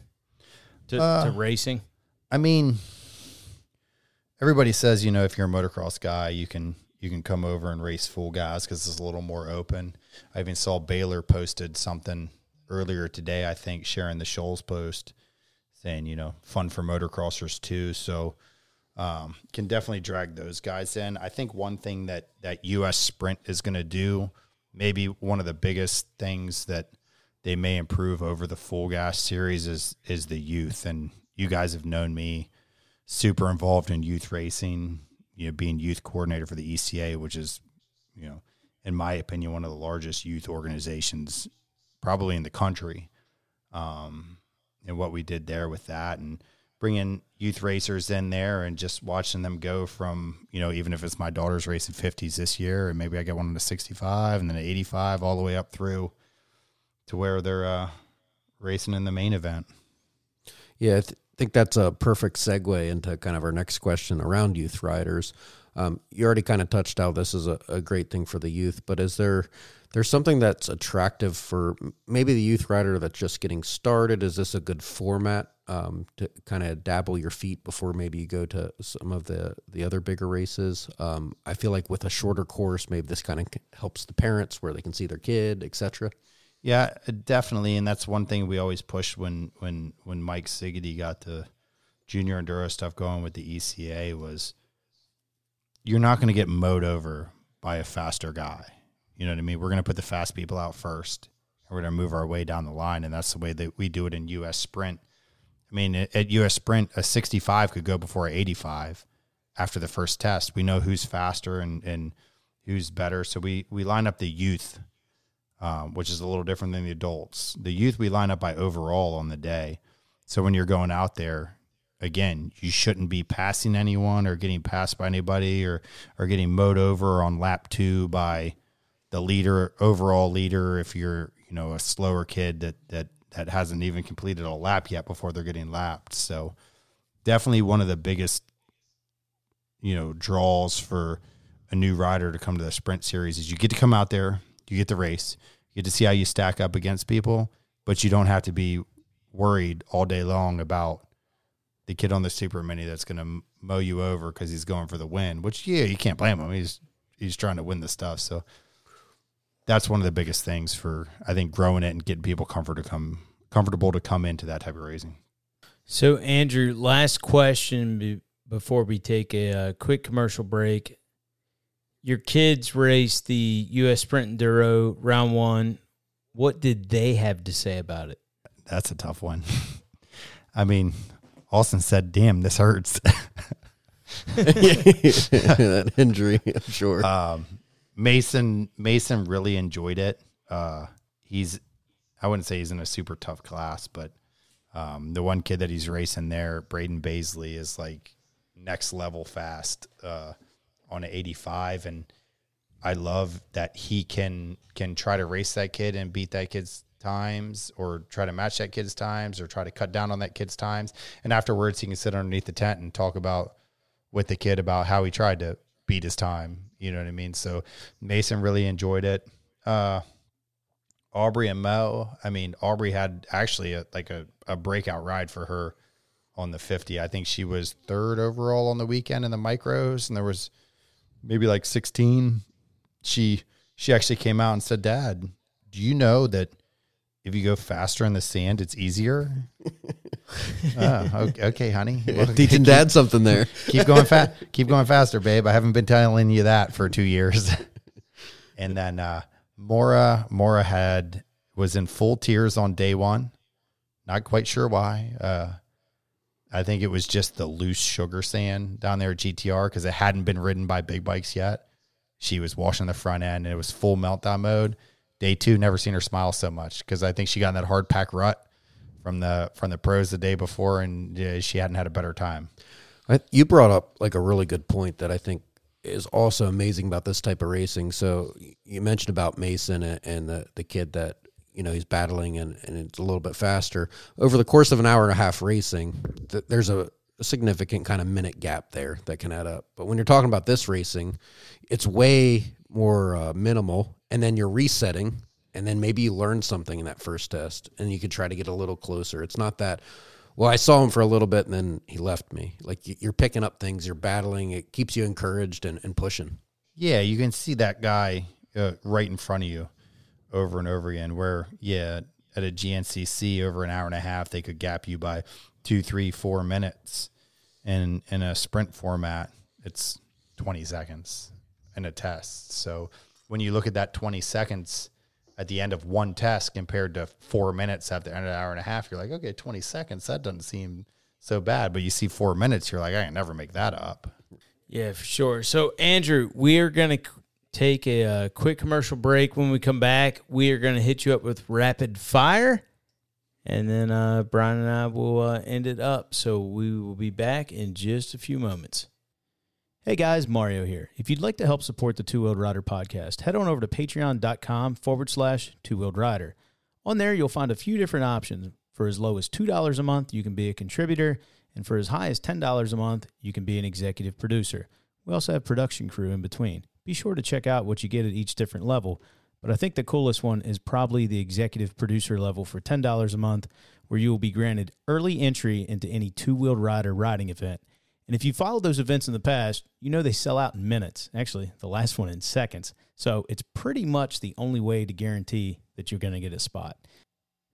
to, uh, to racing? I mean, everybody says you know if you're a motocross guy, you can you can come over and race full gas because it's a little more open. I even saw Baylor posted something earlier today. I think sharing the Shoals post saying you know fun for motocrossers too. So um, can definitely drag those guys in. I think one thing that that US Sprint is going to do, maybe one of the biggest things that they may improve over the full gas series is is the youth. And you guys have known me super involved in youth racing. You know, being youth coordinator for the ECA, which is, you know, in my opinion, one of the largest youth organizations probably in the country. Um, and what we did there with that and bringing youth racers in there and just watching them go from you know even if it's my daughter's racing 50s this year and maybe I get one in the 65 and then 85 all the way up through to where they're uh, racing in the main event. Yeah, I think that's a perfect segue into kind of our next question around youth riders. Um, you already kind of touched how this is a, a great thing for the youth, but is there there's something that's attractive for maybe the youth rider that's just getting started? Is this a good format um, to kind of dabble your feet before maybe you go to some of the the other bigger races? Um, I feel like with a shorter course, maybe this kind of helps the parents where they can see their kid, etc. Yeah, definitely, and that's one thing we always pushed when when when Mike Siggety got the junior enduro stuff going with the ECA was you're not going to get mowed over by a faster guy. You know what I mean? We're going to put the fast people out first, and we're going to move our way down the line, and that's the way that we do it in U.S. Sprint. I mean, at US Sprint, a 65 could go before a 85 after the first test. We know who's faster and, and who's better. So we, we line up the youth, um, which is a little different than the adults. The youth we line up by overall on the day. So when you're going out there, again, you shouldn't be passing anyone or getting passed by anybody or, or getting mowed over on lap two by the leader, overall leader. If you're, you know, a slower kid that, that, that hasn't even completed a lap yet before they're getting lapped. So definitely one of the biggest, you know, draws for a new rider to come to the sprint series is you get to come out there, you get the race, you get to see how you stack up against people, but you don't have to be worried all day long about the kid on the super mini that's going to mow you over because he's going for the win. Which yeah, you can't blame him. He's he's trying to win the stuff. So that's one of the biggest things for I think growing it and getting people comfort to come comfortable to come into that type of racing. So, Andrew, last question before we take a uh, quick commercial break. Your kids raced the U.S. Sprint Enduro round one. What did they have to say about it? That's a tough one. I mean, Austin said, "Damn, this hurts." that injury, I'm sure. um, Mason Mason really enjoyed it. Uh, he's I wouldn't say he's in a super tough class, but um, the one kid that he's racing there, Braden Baisley, is like next level fast uh, on an 85, and I love that he can can try to race that kid and beat that kid's times, or try to match that kid's times, or try to cut down on that kid's times, and afterwards he can sit underneath the tent and talk about with the kid about how he tried to beat his time. You know what I mean? So Mason really enjoyed it. Uh, Aubrey and Mo, I mean, Aubrey had actually a, like a, a breakout ride for her on the 50. I think she was third overall on the weekend in the micros, and there was maybe like 16. She she actually came out and said, "Dad, do you know that if you go faster in the sand, it's easier?" oh, okay, okay, honey. Well, Teaching dad something there. keep going fast. Keep going faster, babe. I haven't been telling you that for two years. and then uh, Mora Mora had was in full tears on day one. Not quite sure why. Uh, I think it was just the loose sugar sand down there at GTR because it hadn't been ridden by big bikes yet. She was washing the front end and it was full meltdown mode. Day two, never seen her smile so much because I think she got in that hard pack rut from the from the pros the day before and uh, she hadn't had a better time. I, you brought up like a really good point that I think is also amazing about this type of racing. So you mentioned about Mason and, the the kid that you know he's battling and, and it's a little bit faster over the course of an hour and a half racing. Th- there's a, a significant kind of minute gap there that can add up. But when you're talking about this racing, it's way more uh, minimal, and then you're resetting. And then maybe you learn something in that first test, and you could try to get a little closer. It's not that well, I saw him for a little bit and then he left me. Like you're picking up things, you're battling, it keeps you encouraged and, and pushing. Yeah, you can see that guy uh, right in front of you over and over again. Where, yeah, at a GNCC over an hour and a half, they could gap you by two, three, four minutes. And in a sprint format, it's 20 seconds in a test. So when you look at that 20 seconds at the end of one test compared to four minutes at the end of an hour and a half, you're like, okay, 20 seconds, that doesn't seem so bad. But you see four minutes, you're like, I can never make that up. Yeah, for sure. So, Andrew, we are to take a, uh quick commercial break. When we come back, we are going to hit you up with rapid fire. And then uh, Brian and I will uh, end it up. So, we will be back in just a few moments. Hey guys, Mario here. If you'd like to help support the Two Wheeled Rider podcast, head on over to patreon.com forward slash two wheeled rider. On there, you'll find a few different options. For as low as $2 a month, you can be a contributor. And for as high as $10 a month, you can be an executive producer. We also have production crew in between. Be sure to check out what you get at each different level. But I think the coolest one is probably the executive producer level for $10 a month, where you will be granted early entry into any two wheeled rider riding event. And if you followed those events in the past, you know they sell out in minutes. Actually, the last one in seconds. So it's pretty much the only way to guarantee that you're going to get a spot.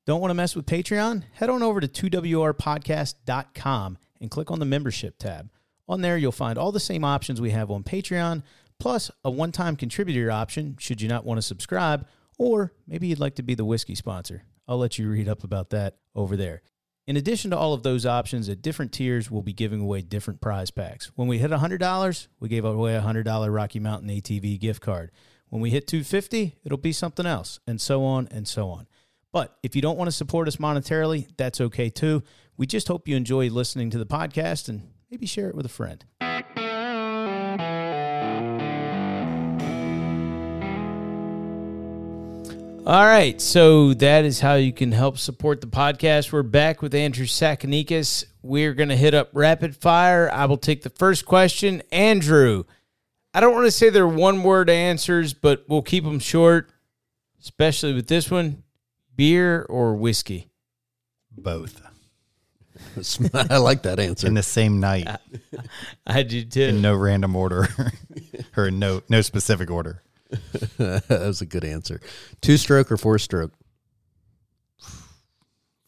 Don't want to mess with Patreon? Head on over to 2WRpodcast.com and click on the membership tab. On there, you'll find all the same options we have on Patreon, plus a one time contributor option should you not want to subscribe, or maybe you'd like to be the whiskey sponsor. I'll let you read up about that over there. In addition to all of those options, at different tiers, we'll be giving away different prize packs. When we hit $100, we gave away a $100 Rocky Mountain ATV gift card. When we hit 250, it'll be something else, and so on and so on. But if you don't want to support us monetarily, that's okay too. We just hope you enjoy listening to the podcast and maybe share it with a friend. All right, so that is how you can help support the podcast. We're back with Andrew Sakanikas. We're going to hit up rapid fire. I will take the first question. Andrew, I don't want to say they're one word answers, but we'll keep them short, especially with this one beer or whiskey? Both. I like that answer. In the same night. I do too. In no random order or no no specific order. That was a good answer. Two stroke or four stroke?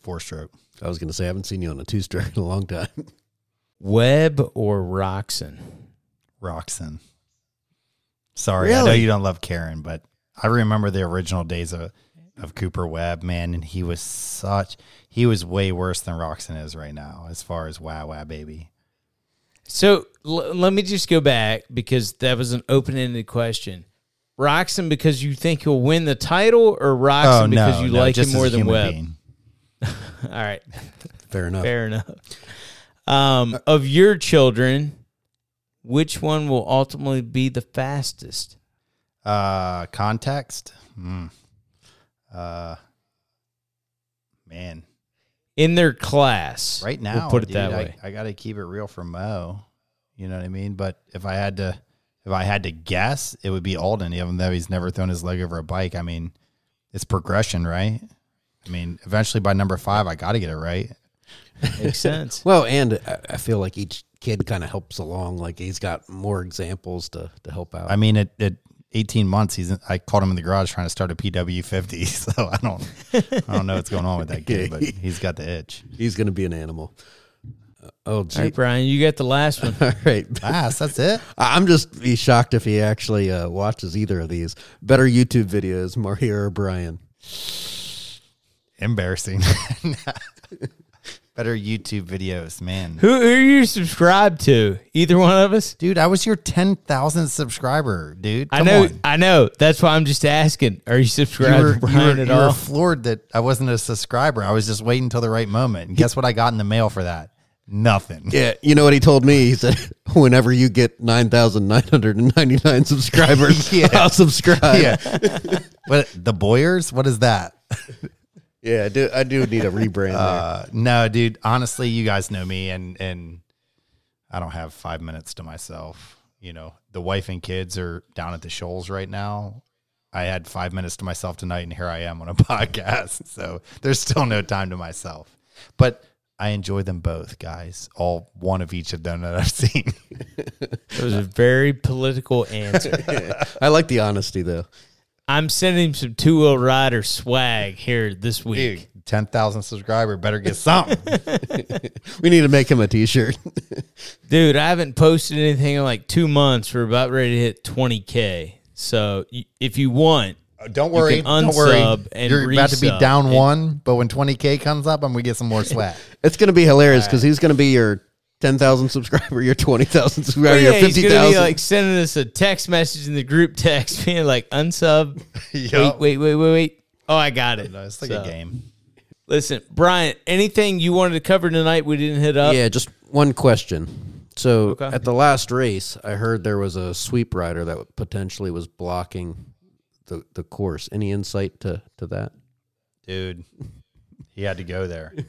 Four stroke. I was going to say I haven't seen you on a two stroke in a long time. Webb or Roczen? Roczen. Sorry, I know you don't love Karen, but I remember the original days of of Cooper Webb, man, and he was such he was way worse than Roczen is right now as far as wow wow baby. So l- let me just go back because that was an open ended question. Roczen because you think he'll win the title, or Roczen oh, because no, you no, like him more than Webb? All right, fair enough. Fair enough. Um, of your children, which one will ultimately be the fastest? Uh, context. Mm. Uh, man, in their class right now, we'll put it dude, that way. I, I got to keep it real for Mo. You know what I mean? But if I had to, if I had to guess, it would be Alden, even though he's never thrown his leg over a bike. I mean, it's progression, right? I mean, eventually by number five, I got to get it right. Makes sense. well, and I feel like each kid kind of helps along. Like he's got more examples to to help out. I mean, at, it 18 months he's I caught him in the garage trying to start a PW50 so I don't I don't know what's going on with that kid but he's got the itch he's going to be an animal oh gee. All right, Brian you get the last one all right last that's it I'm just be shocked if he actually uh, watches either of these better YouTube videos Mario or Brian embarrassing better YouTube videos, man. Who, who are you subscribed to? Either one of us, dude. I was your ten thousand subscriber, dude. Come I know, on. I know. That's why I'm just asking. Are you subscribed you were, to Brian you were, at you all? were floored that I wasn't a subscriber. I was just waiting until the right moment. And guess what? I got in the mail for that. Nothing. Yeah, you know what he told me? He said, "Whenever you get nine thousand nine hundred and ninety nine subscribers, yeah. I'll subscribe." Yeah. but the Boyers, what is that? Yeah, I do. I do need a rebrand. Uh, no, dude. Honestly, you guys know me, and and I don't have five minutes to myself. You know, the wife and kids are down at the Shoals right now. I had five minutes to myself tonight, and here I am on a podcast. So there's still no time to myself. But I enjoy them both, guys. All one of each of them that I've seen. it was a very political answer. I like the honesty, though. I'm sending some two wheel rider swag here this week. Dude, 10,000 subscriber better get something. we need to make him a t shirt. Dude, I haven't posted anything in like two months. We're about ready to hit 20K. So if you want, don't worry. Don't worry. You're about to be down and, one, but when 20K comes up, I'm going to get some more swag. it's going to be hilarious because right. he's going to be your ten thousand subscriber, you're twenty thousand oh, subscriber, well, yeah, you're fifty thousand. Like sending us a text message in the group text, being like unsub. yep. Wait, wait, wait, wait, wait. Oh, I got it. No, it's like so, a game. Listen, Brian, anything you wanted to cover tonight we didn't hit up? Yeah, just one question. So okay. at the last race, I heard there was a sweep rider that potentially was blocking the the course. Any insight to to that? Dude, he had to go there.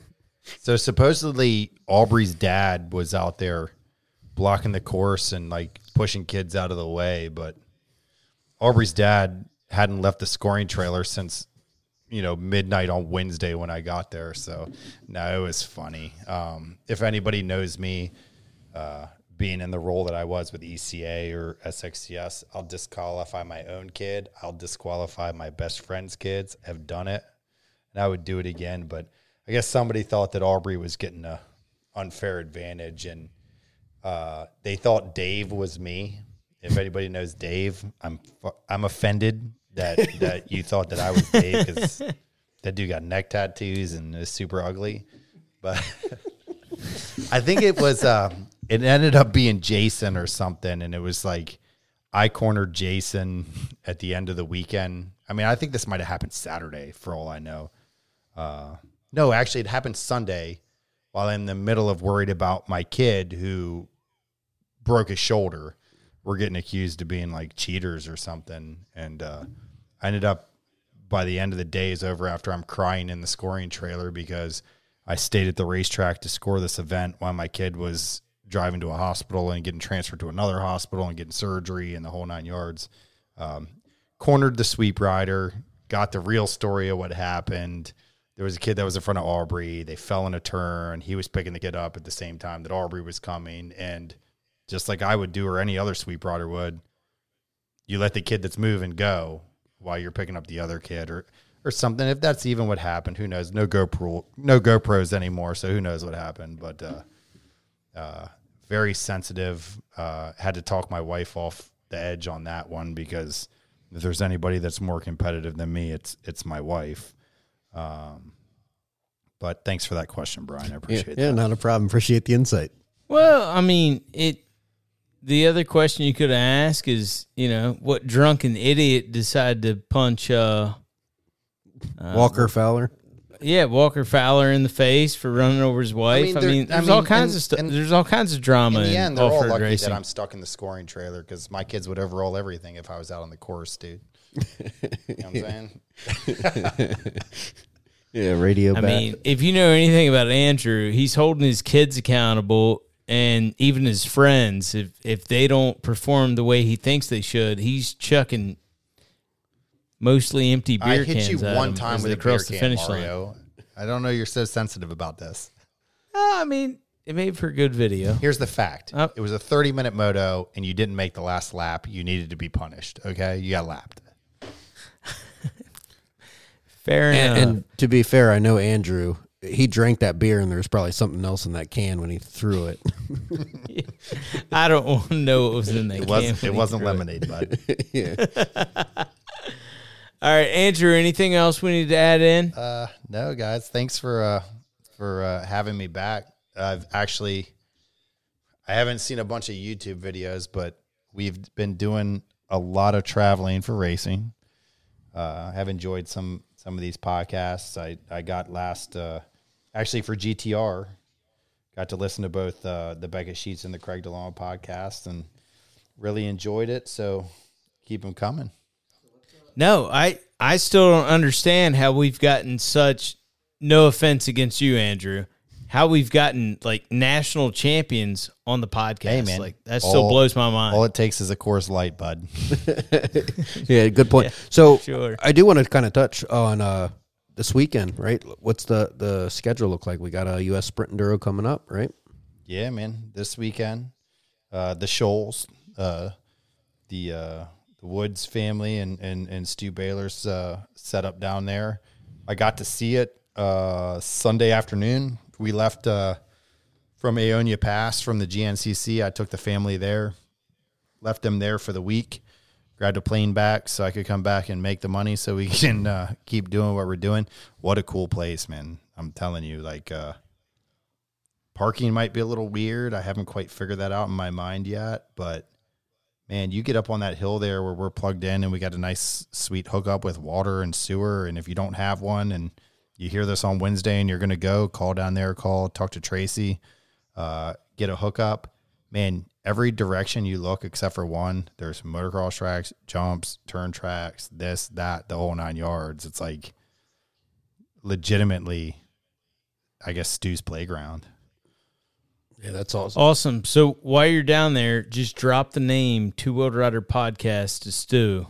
So supposedly Aubrey's dad was out there blocking the course and like pushing kids out of the way, but Aubrey's dad hadn't left the scoring trailer since you know midnight on Wednesday when I got there. So no, it was funny. Um, if anybody knows me, uh, being in the role that I was with ECA or SXCS, I'll disqualify my own kid. I'll disqualify my best friend's kids. Have done it, and I would do it again. But I guess somebody thought that Aubrey was getting a unfair advantage, and uh, they thought Dave was me. If anybody knows Dave, I'm I'm offended that that you thought that I was Dave because that dude got neck tattoos and is super ugly. but I think it was. Um, it ended up being Jason or something, and it was like I cornered Jason at the end of the weekend. I mean, I think this might have happened Saturday for all I know. Uh, no, actually, it happened Sunday while in the middle of worried about my kid who broke his shoulder. We're getting accused of being like cheaters or something, and uh, I ended up by the end of the day is over after I'm crying in the scoring trailer because I stayed at the racetrack to score this event while my kid was driving to a hospital and getting transferred to another hospital and getting surgery and the whole nine yards. Um, cornered the sweep rider, got the real story of what happened. There was a kid that was in front of Aubrey. They fell in a turn. He was picking the kid up at the same time that Aubrey was coming. And just like I would do or any other sweep rider would, you let the kid that's moving go while you're picking up the other kid or or something. If that's even what happened, who knows? No GoPro, no GoPros anymore, so who knows what happened? But uh, uh, very sensitive. Uh, had to talk my wife off the edge on that one because if there's anybody that's more competitive than me, it's it's my wife. Um, but thanks for that question, Brian. I Yeah, appreciate yeah, that. not a problem. Appreciate the insight. Well, I mean, it. The other question you could ask is, you know, what drunken idiot decided to punch, uh, Walker Fowler. Yeah, Walker Fowler in the face for running over his wife? I mean, they're- I there's mean, all kinds and- of stuff. and There's all kinds of drama In in, the end, they're all off-road lucky racing. that I'm stuck in the scoring trailer because my kids would overroll everything if I was out on the course, dude. you know what I'm saying? Yeah, radio. I bat. mean, if you know anything about Andrew, he's holding his kids accountable and even his friends. If if they don't perform the way he thinks they should, he's chucking mostly empty beer cans. I beer hit cans you one time with a beer cross the can, finish line. Mario. I don't know you're so sensitive about this. Oh, I mean, it made for a good video. Here's the fact. Oh. It was a 30 minute moto and you didn't make the last lap. You needed to be punished. Okay. You got lapped. Fair enough. and, and to be fair, I know Andrew. He drank that beer, and there was probably something else in that can when he threw it. I don't know what was in that It can wasn't, when it he wasn't threw it. lemonade, bud. yeah. All right, Andrew. Anything else we need to add in? Uh, no, guys. Thanks for uh, for uh, having me back. I've actually, I haven't seen a bunch of YouTube videos, but we've been doing a lot of traveling for racing. Uh, I've enjoyed some some of these podcasts. I I got last uh, actually for GTR, got to listen to both uh, the Beckett Sheets and the Craig DeLong podcast, and really enjoyed it. So keep them coming. No, I I still don't understand how we've gotten such. No offense against you, Andrew. How we've gotten like national champions on the podcast. Hey, man. like that still All- blows my mind. All it takes is a course light, bud. Yeah, good point. so sure. I do want to kind of touch on uh, this weekend, right? What's the the schedule look like? We got a U.S. Sprint Enduro coming up, right? Yeah, man. This weekend, uh, the Shoals, uh, the uh, the Woods family, and and and Stu Baylor's uh, set up down there. I got to see it uh, Sunday afternoon. We left uh, from Aonia Pass from the GNCC. I took the family there, left them there for the week. Grabbed a plane back so I could come back and make the money so we can uh, keep doing what we're doing. What a cool place, man! I'm telling you, like. Uh, Parking might be a little weird. I haven't quite figured that out in my mind yet, but man, you get up on that hill there where we're plugged in and we got a nice sweet hookup with water and sewer. And if you don't have one and you hear this on Wednesday and you're going to go, call down there, call, talk to Tracy, uh, get a hookup. Man, every direction you look except for one, there's motocross tracks, jumps, turn tracks, this, that, the whole nine yards. It's like legitimately, I guess, Stu's playground. Yeah, that's awesome. awesome. So while you're down there, just drop the name Two Wheeled Rider Podcast to Stu.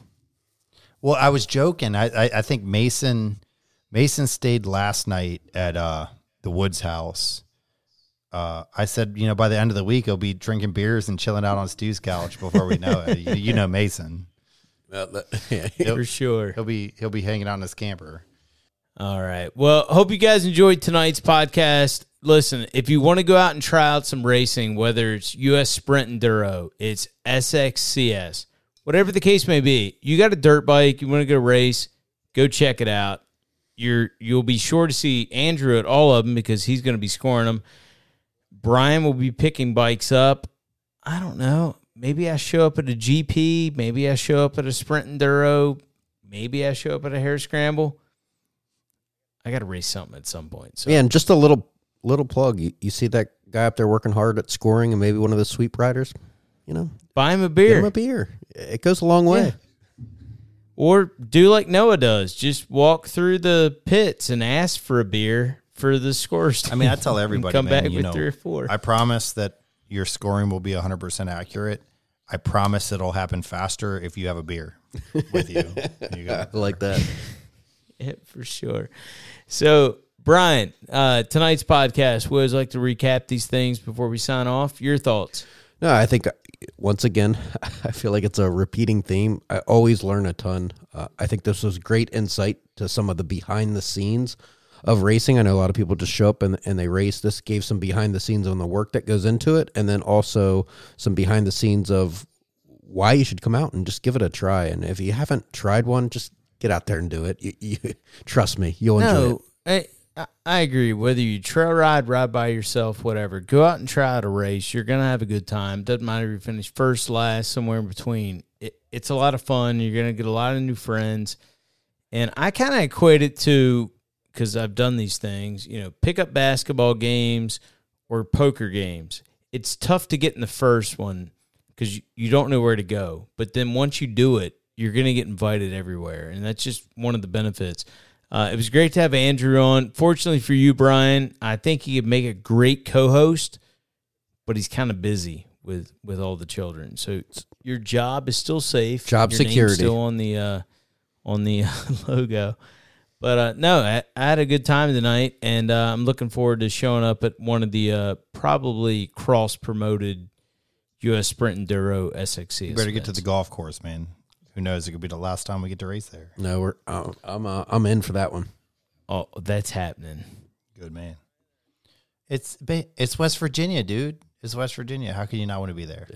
Well, I was joking. I, I, I think Mason Mason stayed last night at uh, the Woods house. Uh, I said, you know, by the end of the week, he'll be drinking beers and chilling out on Stu's couch before we know it. You, you know, Mason. Uh, yeah. For sure. He'll be he'll be hanging out in his camper. All right. Well, hope you guys enjoyed tonight's podcast. Listen, if you want to go out and try out some racing, whether it's US Sprint Enduro, it's SXCS, whatever the case may be, you got a dirt bike, you want to go race, go check it out. you're you'll be sure to see Andrew at all of them because he's going to be scoring them. Brian will be picking bikes up. I don't know. Maybe I show up at a GP. Maybe I show up at a sprint enduro. Maybe I show up at a hare scramble. I got to race something at some point. So Yeah, and just a little little plug. You, you see that guy up there working hard at scoring, and maybe one of the sweep riders. You know, buy him a get beer. him a beer. It goes a long way. Yeah. Or do like Noah does. Just walk through the pits and ask for a beer for the scores. I mean, I tell everybody, come man, back you with know, three or four. I promise that your scoring will be 100% accurate. I promise it'll happen faster if you have a beer with you. You go. Like that. Yeah, for sure. So, Brian, uh, tonight's podcast, we always like to recap these things before we sign off. Your thoughts? No, I think uh, once again, I feel like it's a repeating theme. I always learn a ton. Uh, I think this was great insight to some of the behind the scenes of racing. I know a lot of people just show up and, and they race. This gave some behind the scenes on the work that goes into it, and then also some behind the scenes of why you should come out and just give it a try. And if you haven't tried one, just get out there and do it. You, you, trust me, you'll enjoy it. I, I agree. Whether you trail ride, ride by yourself, whatever, go out and try out a race. You're gonna have a good time. Doesn't matter if you finish first, last, somewhere in between. It, it's a lot of fun. You're gonna get a lot of new friends, and I kind of equate it to because I've done these things. You know, pick up basketball games or poker games. It's tough to get in the first one because you, you don't know where to go. But then once you do it, you're going to get invited everywhere. And that's just one of the benefits. Uh, it was great to have Andrew on. Fortunately for you, Brian, I think he could make a great co host, but he's kind of busy with, with all the children. So your job is still safe. Job Your name's security. still on the, uh, on the logo. But uh, no, I, I had a good time tonight, and uh, I'm looking forward to showing up at one of the uh, probably cross promoted U.S. Sprint Enduro SXC. You better get to the golf course, man. Who knows? It could be the last time we get to race there. No, we're uh, I'm uh, I'm in for that one. Oh, that's happening. Good man. It's it's West Virginia, dude. It's West Virginia. How can you not want to be there?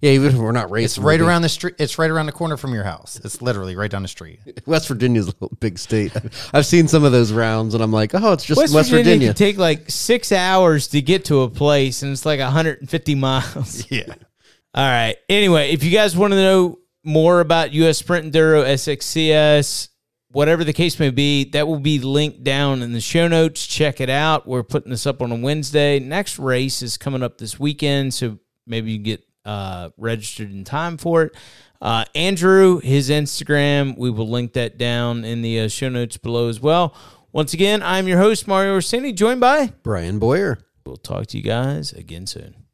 Yeah, even if we're not racing, It's right we'll be- around the street. It's right around the corner from your house. It's literally right down the street. West Virginia's a little big state. I've seen some of those rounds, and I'm like, oh, it's just West, West, Virginia, Virginia. can take like six hours to get to a place, and it's like 150 miles. Yeah. All right. Anyway, if you guys want to know more about US Sprint Enduro SXCS, whatever the case may be, that will be linked down in the show notes. Check it out. We're putting this up on a Wednesday. Next race is coming up this weekend, so maybe you get uh, registered in time for it. Uh, Andrew, his Instagram, we will link that down in the uh, show notes below as well. Once again, I'm your host, Mario Orsini, joined by. Brian Boyer. We'll talk to you guys again soon.